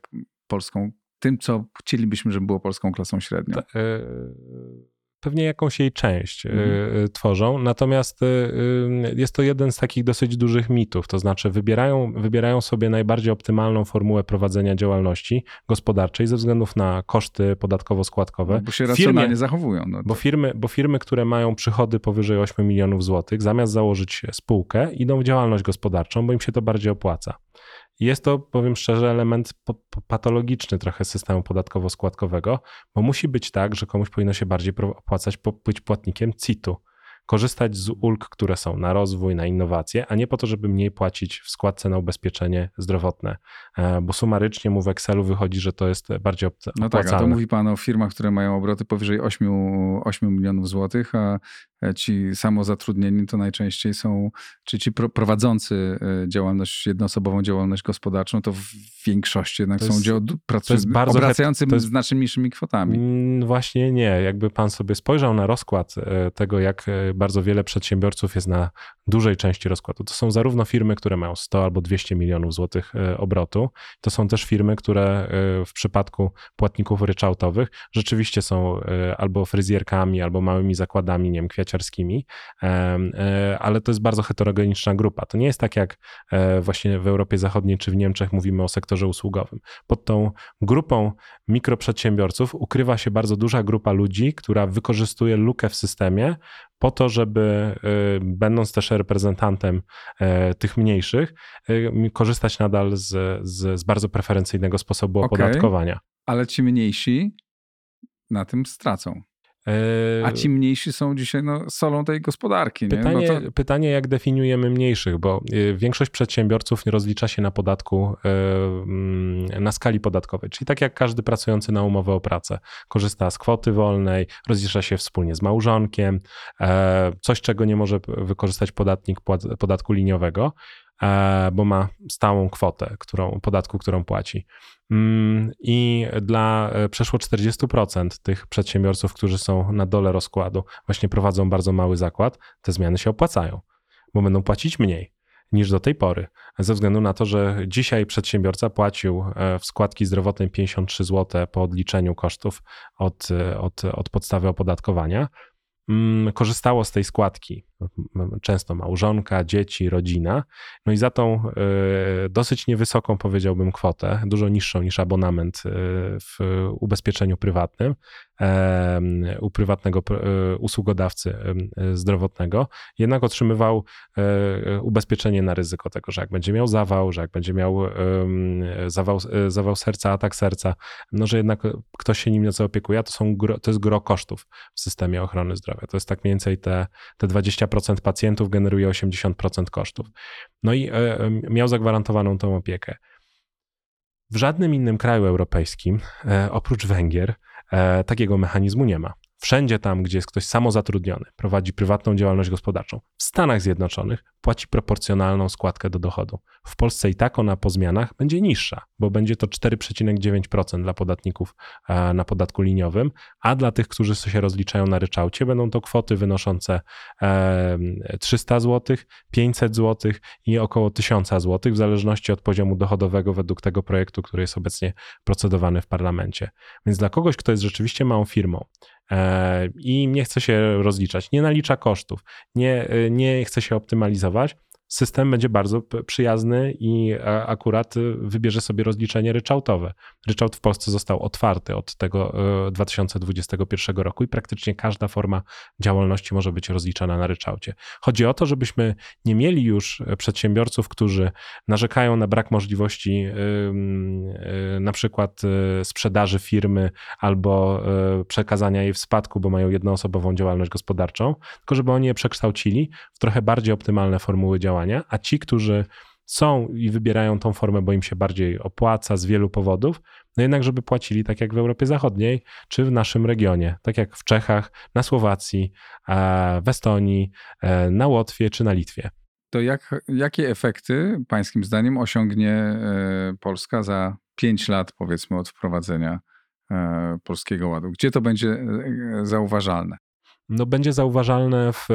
Speaker 1: polską, tym co chcielibyśmy, żeby było polską klasą średnią. Yy
Speaker 5: pewnie jakąś jej część mhm. Y, tworzą. Natomiast y, y, jest to jeden z takich dosyć dużych mitów, to znaczy wybierają, wybierają sobie najbardziej optymalną formułę prowadzenia działalności gospodarczej ze względów na koszty podatkowo-składkowe. No,
Speaker 1: bo się racjonalnie Firmie, zachowują. No
Speaker 5: bo, firmy, bo firmy, które mają przychody powyżej 8 milionów złotych, zamiast założyć spółkę, idą w działalność gospodarczą, bo im się to bardziej opłaca. Jest to, powiem szczerze, element patologiczny trochę systemu podatkowo-składkowego, bo musi być tak, że komuś powinno się bardziej opłacać być płatnikiem CIT-u korzystać z ulg, które są na rozwój, na innowacje, a nie po to, żeby mniej płacić w składce na ubezpieczenie zdrowotne, e, bo sumarycznie mu w Excelu wychodzi, że to jest bardziej opłacalne. No tak,
Speaker 1: a to mówi pan o firmach, które mają obroty powyżej 8, 8 milionów złotych, a ci samozatrudnieni to najczęściej są, czy ci prowadzący e, działalność, jednoosobową działalność gospodarczą, to w większości jednak to są jest, pracują, to jest bardzo obracający to jest, znacznie mniejszymi kwotami.
Speaker 5: Mm, właśnie nie. Jakby pan sobie spojrzał na rozkład tego, jak bardzo wiele przedsiębiorców jest na dużej części rozkładu. To są zarówno firmy, które mają 100 albo 200 milionów złotych e, obrotu, to są też firmy, które e, w przypadku płatników ryczałtowych rzeczywiście są e, albo fryzjerkami, albo małymi zakładami, nie wiem, kwiaciarskimi, ale to jest bardzo heterogeniczna grupa. To nie jest tak jak właśnie w Europie Zachodniej czy w Niemczech mówimy o sektorze usługowym. Pod tą grupą mikroprzedsiębiorców ukrywa się bardzo duża grupa ludzi, która wykorzystuje lukę w systemie po to, żeby y, będąc też reprezentantem e, tych mniejszych, y, korzystać nadal z, z, z bardzo preferencyjnego sposobu okay, opodatkowania.
Speaker 1: Ale ci mniejsi na tym stracą. A ci mniejsi są dzisiaj no, solą tej gospodarki.
Speaker 5: Pytanie,
Speaker 1: no to...
Speaker 5: pytanie, jak definiujemy mniejszych, bo y, większość przedsiębiorców nie rozlicza się na podatku y, mm, na skali podatkowej, czyli tak jak każdy pracujący na umowę o pracę. Korzysta z kwoty wolnej, rozlicza się wspólnie z małżonkiem, e, coś czego nie może wykorzystać podatnik podatku liniowego. E, bo ma stałą kwotę którą, podatku, którą płaci. Mm, I dla e, przeszło 40% tych przedsiębiorców, którzy są na dole rozkładu, właśnie prowadzą bardzo mały zakład, te zmiany się opłacają, bo będą płacić mniej niż do tej pory. Ze względu na to, że dzisiaj przedsiębiorca płacił e, w składki zdrowotnej 53 zł po odliczeniu kosztów od, od, od podstawy opodatkowania, Mm, korzystało z tej składki. Często małżonka, dzieci, rodzina. No i za tą e, dosyć niewysoką, powiedziałbym, kwotę, dużo niższą niż abonament e, w ubezpieczeniu prywatnym, u prywatnego e, usługodawcy zdrowotnego, jednak otrzymywał ubezpieczenie na ryzyko tego, że jak będzie miał zawał, że jak będzie miał zawał, zawał serca, atak serca, no że jednak ktoś się nim nieco opiekuje, to, są, to jest gro kosztów w systemie ochrony zdrowia. To jest tak mniej więcej te, te 20% pacjentów generuje 80% kosztów. No i e, miał zagwarantowaną tą opiekę. W żadnym innym kraju europejskim, e, oprócz Węgier, e, takiego mechanizmu nie ma. Wszędzie tam, gdzie jest ktoś samozatrudniony, prowadzi prywatną działalność gospodarczą, w Stanach Zjednoczonych płaci proporcjonalną składkę do dochodu. W Polsce i tak ona po zmianach będzie niższa, bo będzie to 4,9% dla podatników e, na podatku liniowym, a dla tych, którzy się rozliczają na ryczałcie, będą to kwoty wynoszące 300 zł, 500 zł i około 1000 zł, w zależności od poziomu dochodowego według tego projektu, który jest obecnie procedowany w parlamencie. Więc dla kogoś, kto jest rzeczywiście małą firmą, i nie chce się rozliczać, nie nalicza kosztów, nie, e, nie chce się optymalizować, system będzie bardzo przyjazny i akurat y, wybierze sobie rozliczenie ryczałtowe. Ryczałt w Polsce został otwarty od tego 2021 y, roku i praktycznie każda forma działalności może być rozliczana na ryczałcie. Chodzi o to, żebyśmy nie mieli już przedsiębiorców, którzy narzekają na brak możliwości y, na przykład sprzedaży firmy albo przekazania jej w spadku, bo mają jednoosobową działalność gospodarczą, tylko żeby oni je przekształcili w trochę bardziej optymalne formuły działania działania, a ci, którzy są i wybierają tą formę, bo im się bardziej opłaca z wielu powodów, no jednak, żeby płacili tak jak w Europie Zachodniej, czy w naszym regionie, tak jak w Czechach, na Słowacji, w Estonii, e, na Łotwie czy na Litwie.
Speaker 1: To jak, jakie efekty, Pańskim zdaniem, osiągnie e, Polska za 5 lat, powiedzmy, od wprowadzenia e, Polskiego Ładu? Gdzie to będzie zauważalne?
Speaker 5: No, będzie zauważalne w,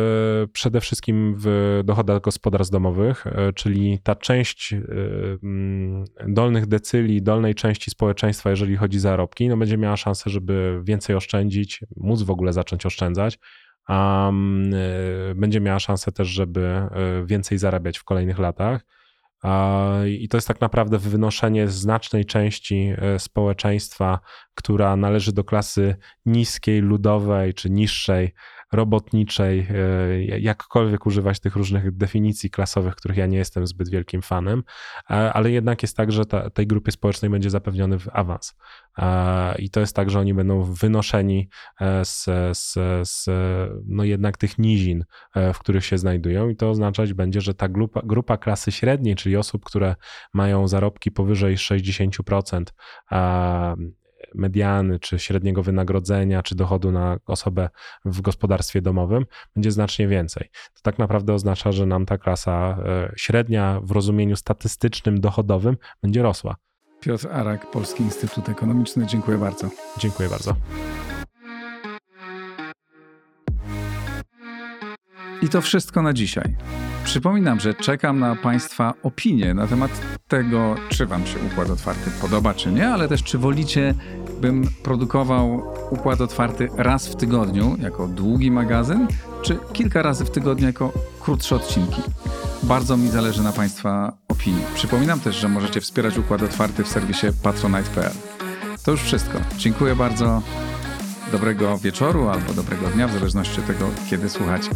Speaker 5: przede wszystkim w dochodach gospodarstw domowych, e, czyli ta część e, dolnych decyli, dolnej części społeczeństwa, jeżeli chodzi o zarobki, no, będzie miała szansę, żeby więcej oszczędzić, móc w ogóle zacząć oszczędzać, a e, będzie miała szansę też, żeby więcej zarabiać w kolejnych latach. I to jest tak naprawdę wynoszenie znacznej części e, społeczeństwa, która należy do klasy niskiej, ludowej czy niższej, robotniczej, e, jakkolwiek używać tych różnych definicji klasowych, których ja nie jestem zbyt wielkim fanem, e, ale jednak jest tak, że ta, tej grupie społecznej będzie zapewniony awans. I to jest tak, że oni będą wynoszeni z, z, z no jednak tych nizin, w których się znajdują, i to oznaczać będzie, że ta grupa, grupa klasy średniej, czyli osób, które mają zarobki powyżej 60%, mediany, czy średniego wynagrodzenia, czy dochodu na osobę w gospodarstwie domowym, będzie znacznie więcej. To tak naprawdę oznacza, że nam ta klasa e, średnia w rozumieniu statystycznym, dochodowym będzie rosła.
Speaker 1: Piotr Arak, Polski Instytut Ekonomiczny. Dziękuję bardzo.
Speaker 5: Dziękuję bardzo.
Speaker 1: I to wszystko na dzisiaj. Przypominam, że czekam na Państwa opinie na temat tego, czy Wam się Układ Otwarty podoba, czy nie, ale też czy wolicie, bym produkował Układ Otwarty raz w tygodniu jako długi magazyn, czy kilka razy w tygodniu jako krótsze odcinki. Bardzo mi zależy na Państwa opinii. Przypominam też, że możecie wspierać Układ Otwarty w serwisie patronite.pl. To już wszystko. Dziękuję bardzo. Dobrego wieczoru albo dobrego dnia, w zależności od tego, kiedy słuchacie.